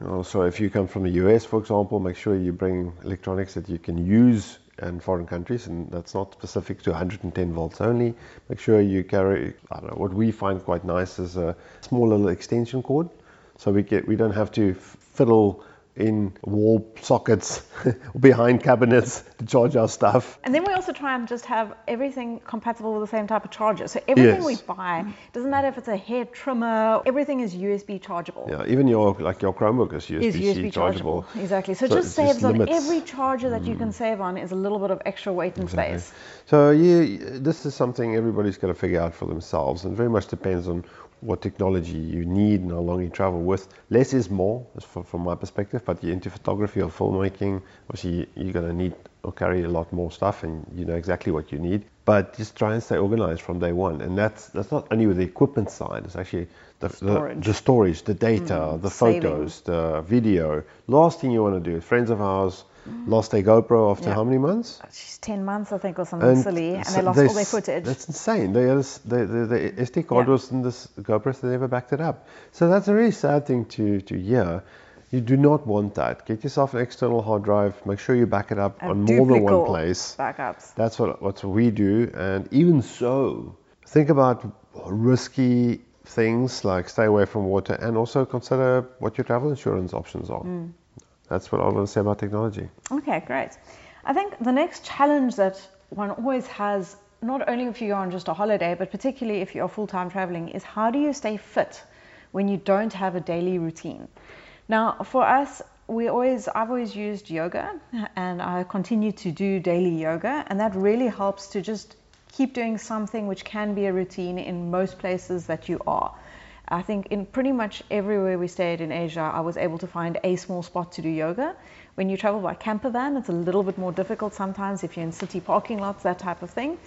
Speaker 2: You know, so if you come from the US, for example, make sure you bring electronics that you can use in foreign countries, and that's not specific to 110 volts only. Make sure you carry. I don't know. What we find quite nice is a small little extension cord, so we get we don't have to fiddle in wall sockets behind cabinets to charge our stuff.
Speaker 1: And then we also try and just have everything compatible with the same type of charger. So everything
Speaker 2: Yes.
Speaker 1: we buy doesn't matter if it's a hair trimmer, everything is USB chargeable.
Speaker 2: Yeah, even your like your Chromebook is USB,
Speaker 1: is USB chargeable. Exactly. So,
Speaker 2: So
Speaker 1: just
Speaker 2: just
Speaker 1: saves on
Speaker 2: limits- Mm.
Speaker 1: every charger that you can save on is a little bit of extra weight and space.
Speaker 2: So yeah, this is something everybody's got to figure out for themselves, and very much depends on what technology you need and how long you travel with. Less is more, from my perspective. But you're into photography or filmmaking, obviously you're going to need or carry a lot more stuff, and you know exactly what you need. But just try and stay organized from day one, and that's that's not only with the equipment side. It's actually the
Speaker 1: Storage.
Speaker 2: the, the storage, the data, mm-hmm. the
Speaker 1: saving.
Speaker 2: photos, the video. Last thing you want to do. Friends of ours lost their GoPro after
Speaker 1: Yeah.
Speaker 2: how many months?
Speaker 1: She's 10 months, I think, or something silly, and
Speaker 2: so
Speaker 1: they lost all their footage.
Speaker 2: That's insane. They the, the, the SD card
Speaker 1: Yeah.
Speaker 2: was in this GoPro, so they never backed it up. So that's a really sad thing to, to hear. You do not want that. Get yourself an external hard drive. Make sure you back it up
Speaker 1: And
Speaker 2: on more than one place.
Speaker 1: Backups.
Speaker 2: That's what what we do. And even so, think about risky things like stay away from water, and also consider what your travel insurance options are.
Speaker 1: Mm.
Speaker 2: That's what I want to say about technology.
Speaker 1: Okay, great. I think the next challenge that one always has, not only if you're on just a holiday, but particularly if you're full time traveling, is how do you stay fit when you don't have a daily routine? Now, for us, we always, I've always used yoga and I continue to do daily yoga, and that really helps to just keep doing something which can be a routine in most places that you are. I think in pretty much everywhere we stayed in Asia, I was able to find a small spot to do yoga. When you travel by camper van, it's a little bit more difficult sometimes if you're in city parking lots, that type of thing.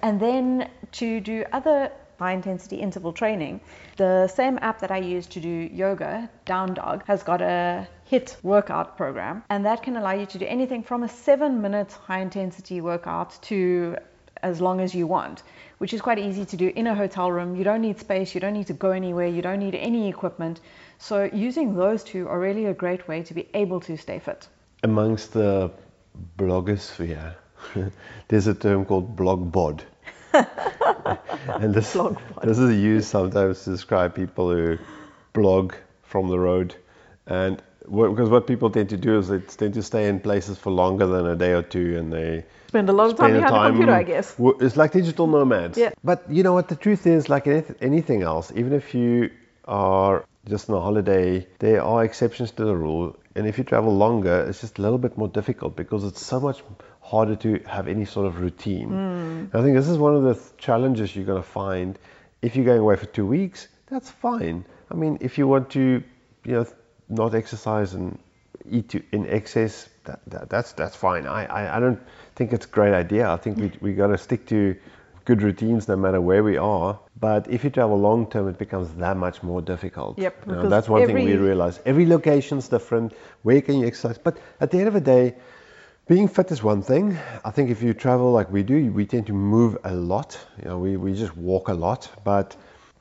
Speaker 1: And then to do other high intensity interval training, the same app that I use to do yoga, Down Dog, has got a HIIT workout program, and that can allow you to do anything from a seven minute high intensity workout to as long as you want, which is quite easy to do in a hotel room. You don't need space, you don't need to go anywhere, you don't need any equipment. So, using those two are really a great way to be able to stay fit.
Speaker 2: amongst the blogosphere, there's a term called blog bod. and this,
Speaker 1: Blog bod.
Speaker 2: this is used sometimes to describe people who blog from the road. And because what people tend to do is they tend to stay in places for longer than a day or two and they
Speaker 1: Spend a lot of time behind a computer, I guess.
Speaker 2: It's like digital nomads.
Speaker 1: Yeah.
Speaker 2: But you know what? The truth is, like anything else, even if you are just on a holiday, there are exceptions to the rule. And if you travel longer, it's just a little bit more difficult because it's so much harder to have any sort of routine.
Speaker 1: Hmm.
Speaker 2: I think this is one of the th- challenges you're going to find if you're going away for two weeks. That's fine. I mean, if you want to, you know, not exercise and eat to, in excess, that, that, that's that's fine. I, I, I don't think it's a great idea. I think we we got to stick to good routines no matter where we are. But if you travel long term, it becomes that much more difficult.
Speaker 1: Yep,
Speaker 2: You know, that's one thing we realize. Every location's different. Where can you exercise? But at the end of the day, being fit is one thing. I think if you travel like we do, we tend to move a lot. You know, we, we just walk a lot. But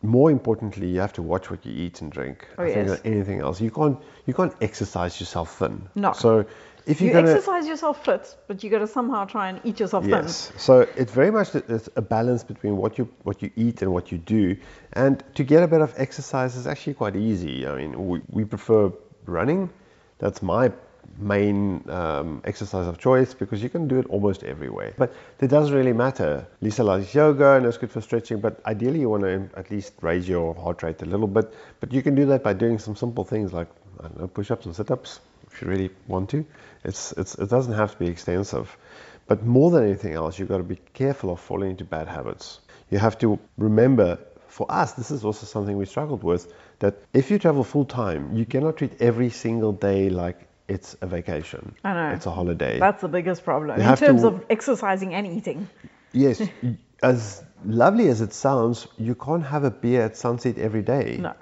Speaker 2: more importantly, you have to watch what you eat and drink.
Speaker 1: Oh,
Speaker 2: I think
Speaker 1: yes.
Speaker 2: anything else. You can't you can't exercise yourself thin.
Speaker 1: No.
Speaker 2: So if
Speaker 1: You
Speaker 2: you're gonna
Speaker 1: exercise yourself fit, but you got to somehow try and eat yourself thin.
Speaker 2: Yes. So it's very much that it's a balance between what you what you eat and what you do. And to get a bit of exercise is actually quite easy. I mean, we, we prefer running. That's my main um, exercise of choice because you can do it almost everywhere. But it doesn't really matter. Lisa likes yoga and it's good for stretching, but ideally you want to at least raise your heart rate a little bit. But you can do that by doing some simple things like I don't know, push-ups and sit-ups if you really want to. It's, it's, it doesn't have to be extensive. But more than anything else, you've got to be careful of falling into bad habits. You have to remember, for us, this is also something we struggled with, that if you travel full time, you cannot treat every single day like it's a vacation.
Speaker 1: I know.
Speaker 2: It's a holiday.
Speaker 1: That's the biggest problem
Speaker 2: You
Speaker 1: in
Speaker 2: have to
Speaker 1: terms of exercising and eating.
Speaker 2: yes, as lovely as it sounds, you can't have a beer at sunset every day.
Speaker 1: No.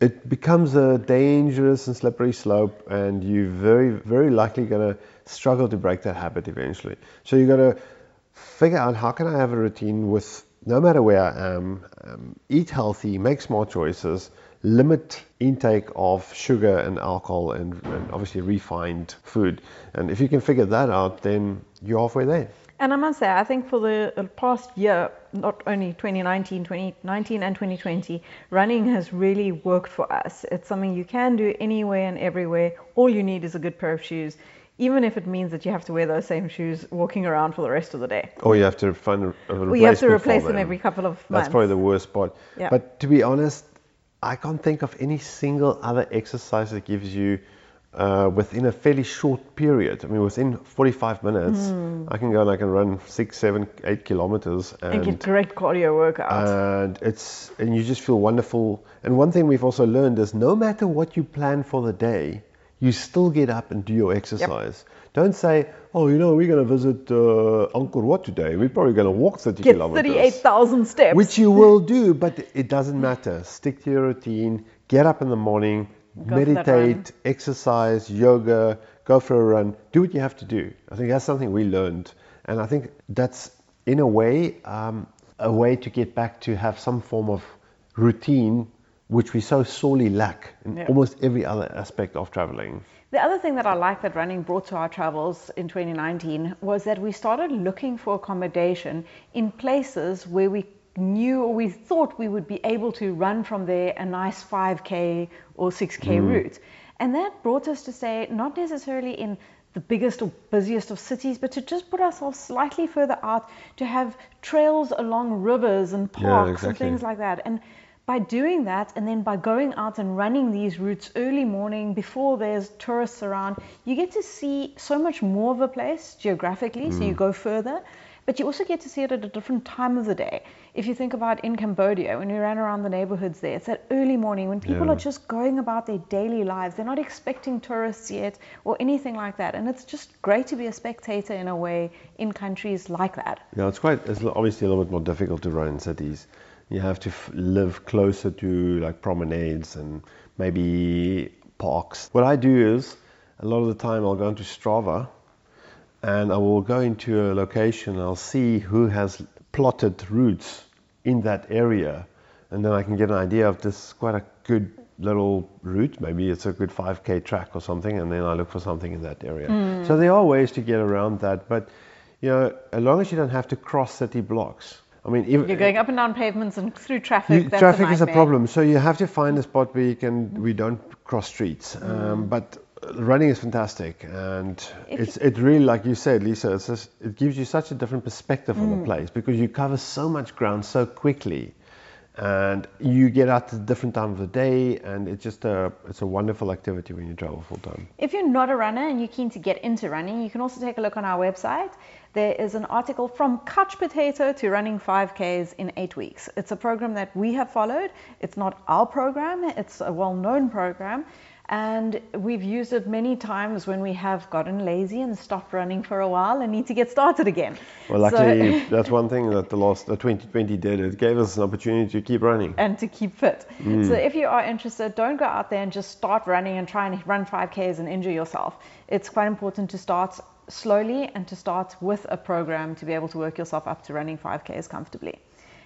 Speaker 2: it becomes a dangerous and slippery slope, and you're very, very likely going to struggle to break that habit eventually. So you got to figure out how can I have a routine with no matter where I am, um, eat healthy, make smart choices, limit intake of sugar and alcohol, and, and obviously refined food. And if you can figure that out, then you're halfway there.
Speaker 1: And I must say, I think for the past year, not only 2019, 2019 and 2020, running has really worked for us. It's something you can do anywhere and everywhere. All you need is a good pair of shoes, even if it means that you have to wear those same shoes walking around for the rest of the day.
Speaker 2: Or you have to find a, a replacement
Speaker 1: Or you have to replace them every couple of months.
Speaker 2: That's probably the worst part.
Speaker 1: Yeah.
Speaker 2: But to be honest, I can't think of any single other exercise that gives you uh, within a fairly short period. I mean, within 45 minutes, I can go and I can run six, seven, eight kilometers,
Speaker 1: and
Speaker 2: and
Speaker 1: get great cardio workout.
Speaker 2: and it's and you just feel wonderful. And one thing we've also learned is no matter what you plan for the day, you still get up and do your exercise. Don't say, oh, you know, we're going to visit uh, Angkor Wat today. We're probably going to walk 30
Speaker 1: get
Speaker 2: kilometers.
Speaker 1: 38,000 steps.
Speaker 2: Which you will do, but it doesn't matter. Stick to your routine. Get up in the morning,
Speaker 1: Go
Speaker 2: meditate, exercise, yoga, go for a run. Do what you have to do. I think that's something we learned. And I think that's, in a way, um, a way to get back to have some form of routine, which we so sorely lack in
Speaker 1: Yeah.
Speaker 2: almost every other aspect of traveling.
Speaker 1: The other thing that I like that running brought to our travels in 2019 was that we started looking for accommodation in places where we knew or we thought we would be able to run from there a nice 5k or 6k mm. route. And that brought us to say, not necessarily in the biggest or busiest of cities, but to just put ourselves slightly further out to have trails along rivers and
Speaker 2: Yeah,
Speaker 1: parks and things like that. And by doing that and then by going out and running these routes early morning before there's tourists around, you get to see so much more of a place geographically, so you mm. go further. But you also get to see it at a different time of the day. If you think about in Cambodia, when we ran around the neighborhoods there, it's that early morning when people
Speaker 2: Yeah.
Speaker 1: are just going about their daily lives. They're not expecting tourists yet or anything like that. And it's just great to be a spectator in a way in countries like that.
Speaker 2: Yeah, it's quite. It's obviously a little bit more difficult to run in cities. You have to f- live closer to like promenades and maybe parks. What I do is a lot of the time I'll go into Strava and I will go into a location. and I'll see who has plotted routes in that area, and then I can get an idea of this is quite a good little route. Maybe it's a good 5k track or something, and then I look for something in that area. Hmm. So there are ways to get around that, but you know, as long as you don't have to cross city blocks. I mean, even,
Speaker 1: You're going up and down pavements and through traffic.
Speaker 2: you-
Speaker 1: that's
Speaker 2: traffic
Speaker 1: a
Speaker 2: is a problem, so you have to find a spot where you can we don't cross streets.
Speaker 1: Mm.
Speaker 2: Um, but running is fantastic, and
Speaker 1: If
Speaker 2: it's it really like you said, Lisa. It's just, it gives you such a different perspective on
Speaker 1: Mm.
Speaker 2: the place because you cover so much ground so quickly, and you get out at a different time of the day, and it's just a it's a wonderful activity when you travel full time.
Speaker 1: If you're not a runner and you're keen to get into running, you can also take a look on our website. There is an article from couch potato to running 5Ks in eight weeks. It's a program that we have followed. It's not our program, it's a well known program. And we've used it many times when we have gotten lazy and stopped running for a while and need to get started again.
Speaker 2: Well,
Speaker 1: So-
Speaker 2: luckily, that's one thing that the last the 2020 did. It gave us an opportunity to keep running.
Speaker 1: and to keep fit. Hmm. So if you are interested, don't go out there and just start running and try and run 5Ks and injure yourself. It's quite important to start slowly and to start with a program to be able to work yourself up to running 5Ks comfortably.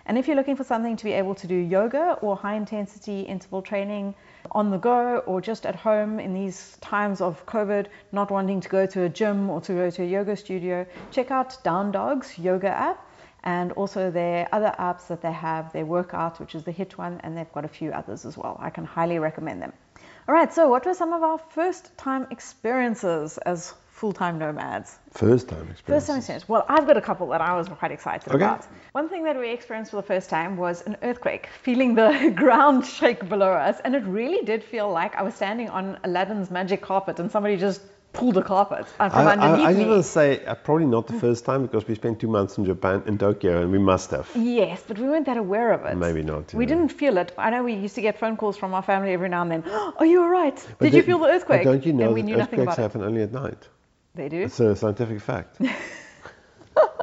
Speaker 1: And if you're looking for something to be able to do yoga or high intensity interval training on the go or just at home in these times of COVID, not wanting to go to a gym or to go to a yoga studio, check out Down Dogs yoga app and also their other apps that they have, their workout, which is the HIIT one, and they've got a few others as well. I can highly recommend them. All right, so what were some of our first time experiences as full time nomads?
Speaker 2: First time experience.
Speaker 1: First time experience. Well, I've got a couple that I was quite excited
Speaker 2: Okay.
Speaker 1: about. One thing that we experienced for the first time was an earthquake, feeling the ground shake below us, and it really did feel like I was standing on Aladdin's magic carpet and somebody just pulled the carpet uh, from
Speaker 2: I, I,
Speaker 1: underneath
Speaker 2: I
Speaker 1: me.
Speaker 2: just want to say, uh, probably not the first time because we spent two months in Japan, in Tokyo, and we must have.
Speaker 1: Yes, but we weren't that aware of it.
Speaker 2: Maybe not,
Speaker 1: We
Speaker 2: yeah.
Speaker 1: didn't feel it. I know we used to get phone calls from our family every now and then. Are you all right?
Speaker 2: But
Speaker 1: Did you feel the
Speaker 2: but
Speaker 1: earthquake?
Speaker 2: Don't you know
Speaker 1: and we
Speaker 2: that
Speaker 1: knew
Speaker 2: earthquakes
Speaker 1: about
Speaker 2: happen only at night?
Speaker 1: They do.
Speaker 2: It's a scientific fact.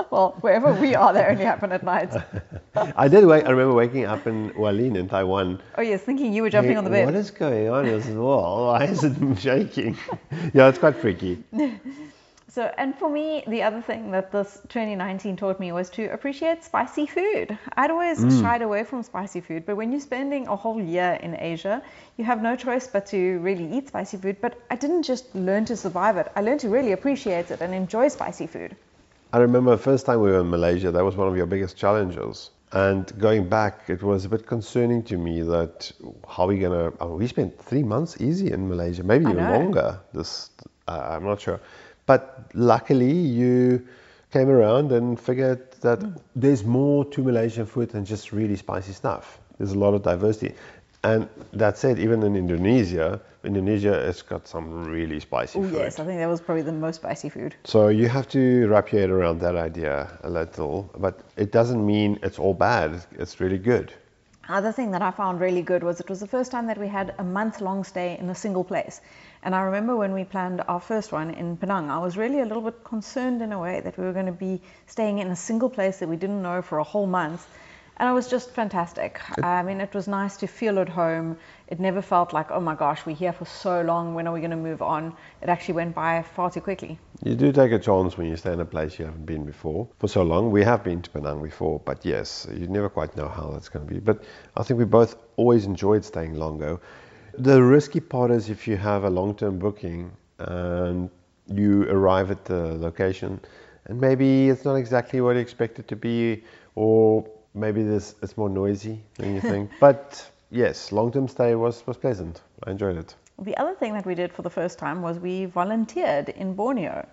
Speaker 1: Well, wherever we are, they only happen at night.
Speaker 2: I did wake. I remember waking up in Hualien in Taiwan.
Speaker 1: Oh yes, thinking you were jumping on the bed.
Speaker 2: What is going on as well? Why is it shaking? yeah, it's quite freaky.
Speaker 1: So, and for me, the other thing that this 2019 taught me was to appreciate spicy food. I'd always
Speaker 2: Mm.
Speaker 1: shied away from spicy food, but when you're spending a whole year in Asia, you have no choice but to really eat spicy food. But I didn't just learn to survive it, I learned to really appreciate it and enjoy spicy food.
Speaker 2: I remember the first time we were in Malaysia, that was one of your biggest challenges. And going back, it was a bit concerning to me that how are we gonna? Mean, we spent three months easy in Malaysia, maybe even longer. This uh, I'm not sure, but luckily you came around and figured that hmm. there's more to Malaysian food than just really spicy stuff. There's a lot of diversity, and that said, even in Indonesia, Indonesia has got some really spicy
Speaker 1: Oh
Speaker 2: food.
Speaker 1: yes, I think that was probably the most spicy food.
Speaker 2: So you have to wrap your head around that idea a little, but it doesn't mean it's all bad. It's really good.
Speaker 1: Other thing that I found really good was it was the first time that we had a month long stay in a single place. And I remember when we planned our first one in Penang, I was really a little bit concerned in a way that we were going to be staying in a single place that we didn't know for a whole month. And it was just fantastic. I mean, it was nice to feel at home. It never felt like, oh my gosh, we're here for so long. When are we going to move on? It actually went by far too quickly.
Speaker 2: You do take a chance when you stay in a place you haven't been before for so long. We have been to Penang before, but yes, you never quite know how that's going to be. But I think we both always enjoyed staying longer. The risky part is if you have a long-term booking and you arrive at the location and maybe it's not exactly what you expect it to be, or maybe this it's more noisy than you think. but yes, long-term stay was was pleasant. I enjoyed it.
Speaker 1: The other thing that we did for the first time was we volunteered in Borneo.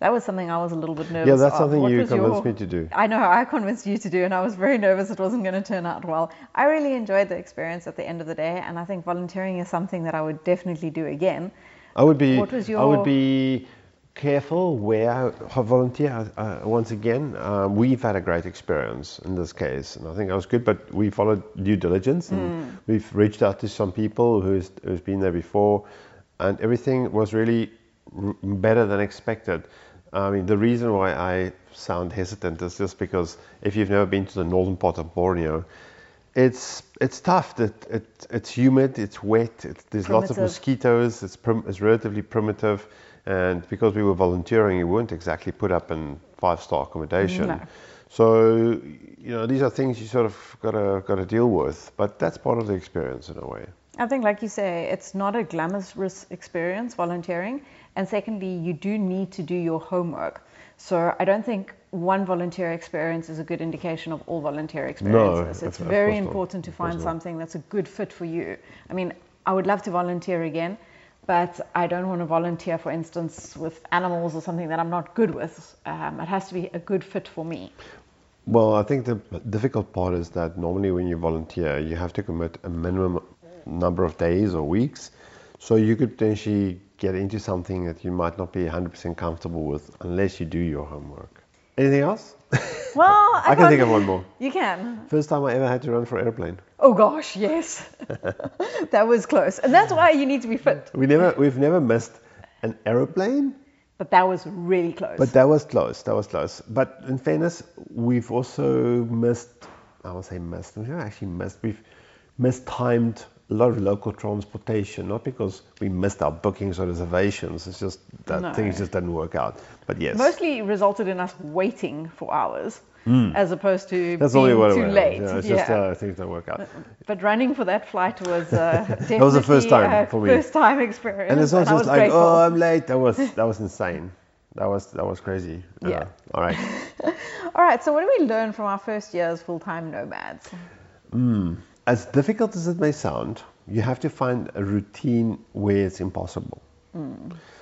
Speaker 1: That was something I was a little bit nervous
Speaker 2: Yeah, that's
Speaker 1: of.
Speaker 2: something
Speaker 1: What
Speaker 2: you
Speaker 1: was your-
Speaker 2: convinced me to do.
Speaker 1: I know, I convinced you to do, and I was very nervous it wasn't going to turn out well. I really enjoyed the experience at the end of the day, and I think volunteering is something that I would definitely do again.
Speaker 2: I would be.
Speaker 1: What was your...
Speaker 2: I would be careful where I volunteer. Uh, once again, um, we've had a great experience in this case, and I think that was good. But we followed due diligence, and
Speaker 1: Hmm.
Speaker 2: we've reached out to some people who's who's been there before, and everything was really r- better than expected. I mean, the reason why I sound hesitant is just because if you've never been to the northern part of Borneo, it's it's tough. That it, it's humid, it's wet, it's, there's lots of mosquitoes. It's prim, it's relatively primitive, and because we were volunteering, we weren't exactly put up in five star accommodation.
Speaker 1: No.
Speaker 2: So you know these are things you sort of gotta gotta deal with, but that's part of the experience in a way.
Speaker 1: I think, like you say, it's not a glamorous experience volunteering. And secondly, you do need to do your homework. So I don't think one volunteer experience is a good indication of all volunteer experiences.
Speaker 2: of-
Speaker 1: it's very
Speaker 2: not.
Speaker 1: important to find something that's a good fit for you. I mean, I would love to volunteer again, but I don't want to volunteer, for instance, with animals or something that I'm not good with. Um, it has to be a good fit for me.
Speaker 2: Well, I think the difficult part is that normally when you volunteer, you have to commit a minimum number of days or weeks. So you could potentially get into something that you might not be 100% comfortable with unless you do your homework. Anything else?
Speaker 1: Well, I,
Speaker 2: I can think of one more.
Speaker 1: You can.
Speaker 2: First time I ever had to run for airplane.
Speaker 1: Oh gosh, yes. that was close. And that's why you need to be fit.
Speaker 2: We never, we've never missed an aeroplane,
Speaker 1: But that was really close.
Speaker 2: but that was close. That was close. But in fairness, we've also missed. I won't say missed. We've never actually missed. We've mistimed a lot of local transportation, not because we missed our bookings or reservations. It's just that
Speaker 1: No.
Speaker 2: things just didn't work out. But yes,
Speaker 1: Mostly resulted in us waiting for hours as opposed to
Speaker 2: that's
Speaker 1: being too late.
Speaker 2: Yeah, it's
Speaker 1: Yeah.
Speaker 2: just uh, things don't work out.
Speaker 1: But running for that flight was uh, definitely
Speaker 2: was the first time
Speaker 1: a
Speaker 2: for me.
Speaker 1: first time experience.
Speaker 2: And it's not
Speaker 1: I
Speaker 2: just like,
Speaker 1: grateful.
Speaker 2: oh, I'm late. That was that was insane. That was that was crazy. Uh,
Speaker 1: Yeah.
Speaker 2: all right.
Speaker 1: All right, so what do we learn from our first year as full-time nomads?
Speaker 2: As difficult as it may sound, you have to find a routine where it's impossible.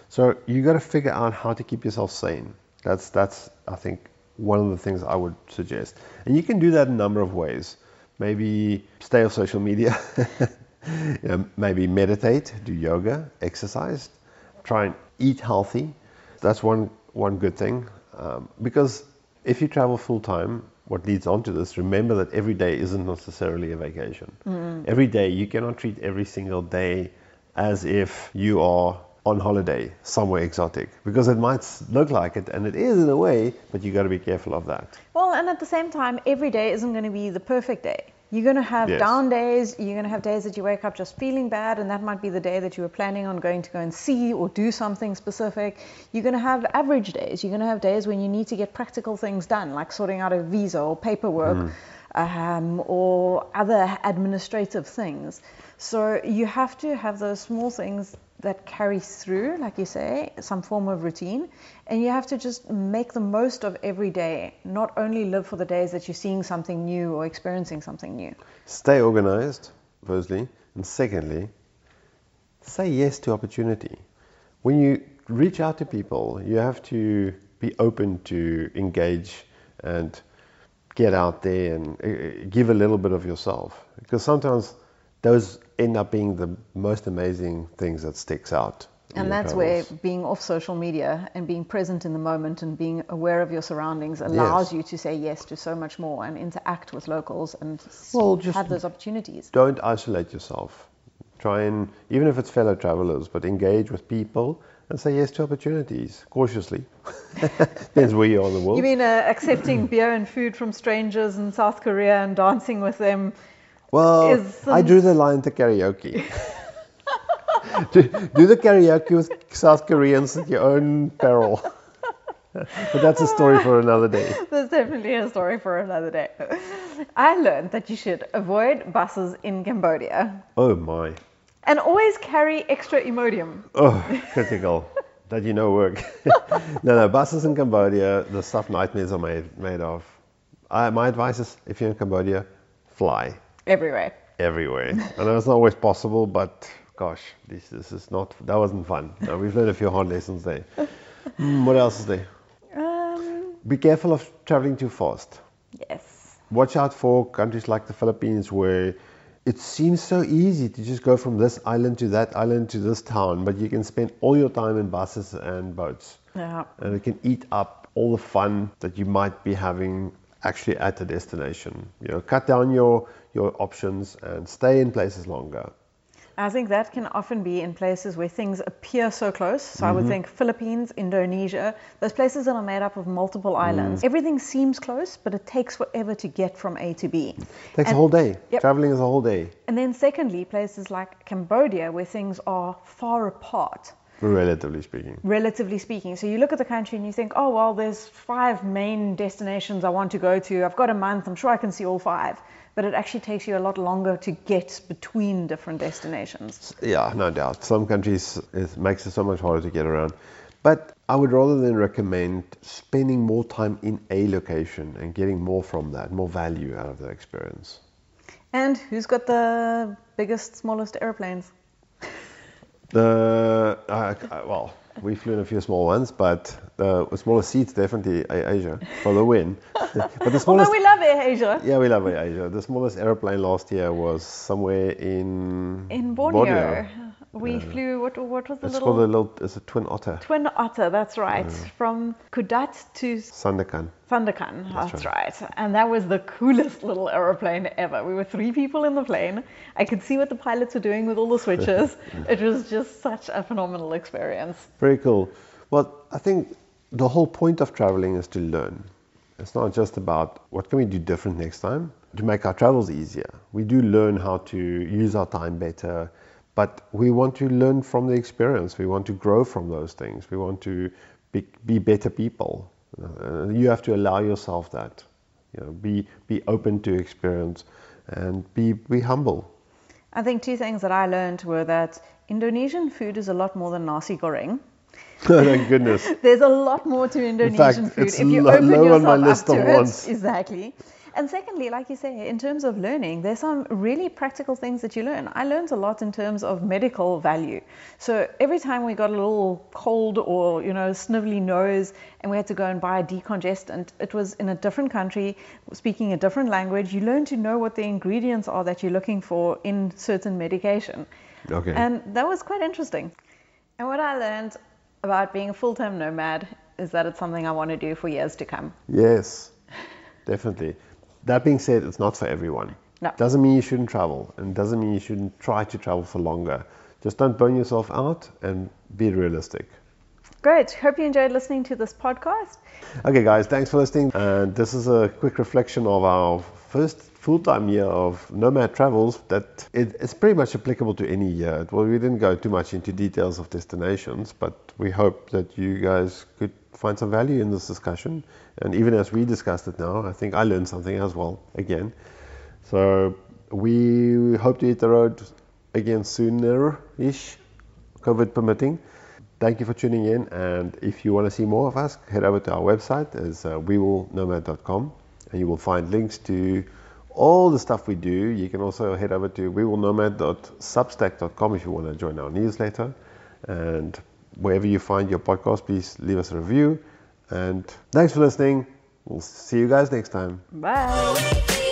Speaker 2: So you got to figure out how to keep yourself sane. That's that's I think one of the things I would suggest, and you can do that in a number of ways. Maybe stay off social media. you know, maybe meditate, do yoga, exercise, try and eat healthy. That's one one good thing um, because if you travel full time, what leads on to this, remember that every day isn't necessarily a vacation. Every day, you cannot treat every single day as if you are on holiday somewhere exotic because it might look like it and it is in a way, but you got to be careful of that.
Speaker 1: Well, and at the same time, every day isn't going to be the perfect day. You're going to have
Speaker 2: Yes.
Speaker 1: down days. You're going to have days that you wake up just feeling bad, and that might be the day that you were planning on going to go and see or do something specific. You're going to have average days. You're going to have days when you need to get practical things done, like sorting out a visa or paperwork um, or other administrative things. So you have to have those small things that carry through, like you say, some form of routine, and you have to just make the most of every day, not only live for the days that you're seeing something new or experiencing something new.
Speaker 2: Stay organized, firstly, and secondly, say yes to opportunity. When you reach out to people, you have to be open to engage and get out there and uh, give a little bit of yourself because sometimes those end up being the most amazing things that sticks out.
Speaker 1: And that's where being off social media and being present in the moment and being aware of your surroundings allows
Speaker 2: Yes.
Speaker 1: you to say yes to so much more and interact with locals and
Speaker 2: Well,
Speaker 1: have those opportunities.
Speaker 2: don't isolate yourself. Try and, even if it's fellow travelers, but engage with people and say yes to opportunities cautiously. Depends where you are in the world.
Speaker 1: You mean uh, accepting beer and food from strangers in South Korea and dancing with them?
Speaker 2: Well,
Speaker 1: is
Speaker 2: I drew the line to karaoke. do, do the karaoke with South Koreans at your own peril. but that's a story for another day.
Speaker 1: That's definitely a story for another day. I learned that you should avoid buses in Cambodia
Speaker 2: Oh my.
Speaker 1: and always carry extra Imodium.
Speaker 2: Oh, critical. that you know work. no, no, buses in Cambodia, the stuff nightmares are made, made of. I, my advice is if you're in Cambodia, fly.
Speaker 1: Everywhere.
Speaker 2: everywhere. and know it's not always possible, but gosh, this, this is not, that wasn't fun. No, we've learned a few hard lessons there. Hmm, what else is there?
Speaker 1: Um,
Speaker 2: Be careful of traveling too fast.
Speaker 1: yes.
Speaker 2: Watch out for countries like the Philippines where it seems so easy to just go from this island to that island to this town, but you can spend all your time in buses and boats.
Speaker 1: Yeah.
Speaker 2: And it can eat up all the fun that you might be having actually at the destination. You know, cut down your, your options and stay in places longer.
Speaker 1: I think that can often be in places where things appear so close. So I would mm-hmm. think Philippines, Indonesia, those places that are made up of multiple islands. Mm. Everything seems close, but it takes forever to get from A to B.
Speaker 2: It Takes a whole day.
Speaker 1: Yep.
Speaker 2: Traveling is a whole day,
Speaker 1: And then secondly, places like Cambodia where things are far apart.
Speaker 2: relatively speaking.
Speaker 1: relatively speaking. So you look at the country and you think, oh, well, there's five main destinations I want to go to. I've got a month. I'm sure I can see all five. But it actually takes you a lot longer to get between different destinations.
Speaker 2: Yeah, no doubt. Some countries it makes it so much harder to get around. But I would rather than recommend spending more time in a location and getting more from that, more value out of the experience.
Speaker 1: And who's got the biggest, smallest airplanes?
Speaker 2: The uh, well, we flew in a few small ones, but the smallest seats definitely Asia for the win.
Speaker 1: but the smallest. Although we love Air Asia.
Speaker 2: Yeah, we love Air Asia. The smallest airplane last year was somewhere in
Speaker 1: in Borneo. Borneo. We flew. What, what was the
Speaker 2: it's
Speaker 1: little?
Speaker 2: Called a little. It's a twin otter.
Speaker 1: Twin otter. That's right. Yeah. From Kudat to
Speaker 2: Sandakan.
Speaker 1: Sandakan. That's, that's right. right. And that was the coolest little aeroplane ever. We were three people in the plane. I could see what the pilots were doing with all the switches. it was just such a phenomenal experience.
Speaker 2: Very cool. Well, I think the whole point of traveling is to learn. It's not just about what can we do different next time to make our travels easier. We do learn how to use our time better but we want to learn from the experience. We want to grow from those things. We want to be, be better people. Uh, you have to allow yourself that. You know, be be open to experience and be be humble.
Speaker 1: I think two things that I learned were that Indonesian food is a lot more than nasi goreng.
Speaker 2: Thank goodness.
Speaker 1: There's a lot more to Indonesian
Speaker 2: In fact,
Speaker 1: food.
Speaker 2: If you lo- open yourself up to it,
Speaker 1: exactly. And secondly, like you say, in terms of learning, there's some really practical things that you learn. I learned a lot in terms of medical value. So every time we got a little cold or, you know, snivelly nose and we had to go and buy a decongestant, it was in a different country, speaking a different language. You learn to know what the ingredients are that you're looking for in certain medication.
Speaker 2: Okay.
Speaker 1: And that was quite interesting. And what I learned about being a full-time nomad is that it's something I want to do for years to come.
Speaker 2: Yes, definitely. That being said, it's not for everyone.
Speaker 1: No.
Speaker 2: Doesn't mean you shouldn't travel, and doesn't mean you shouldn't try to travel for longer. Just don't burn yourself out and be realistic.
Speaker 1: Great. Hope you enjoyed listening to this podcast.
Speaker 2: Okay, guys, thanks for listening. And this is a quick reflection of our first full-time year of Nomad Travels. That it, it's pretty much applicable to any year. Well, we didn't go too much into details of destinations, but we hope that you guys could find some value in this discussion. And even as we discussed it now, I think I learned something as well again. So we hope to hit the road again sooner-ish, COVID permitting. Thank you for tuning in. And if you want to see more of us, head over to our website. It's uh, wewillnomad.com and you will find links to all the stuff we do. You can also head over to wewillnomad.substack.com if you want to join our newsletter. And wherever you find your podcast, please leave us a review. And thanks for listening. We'll see you guys next time.
Speaker 1: Bye.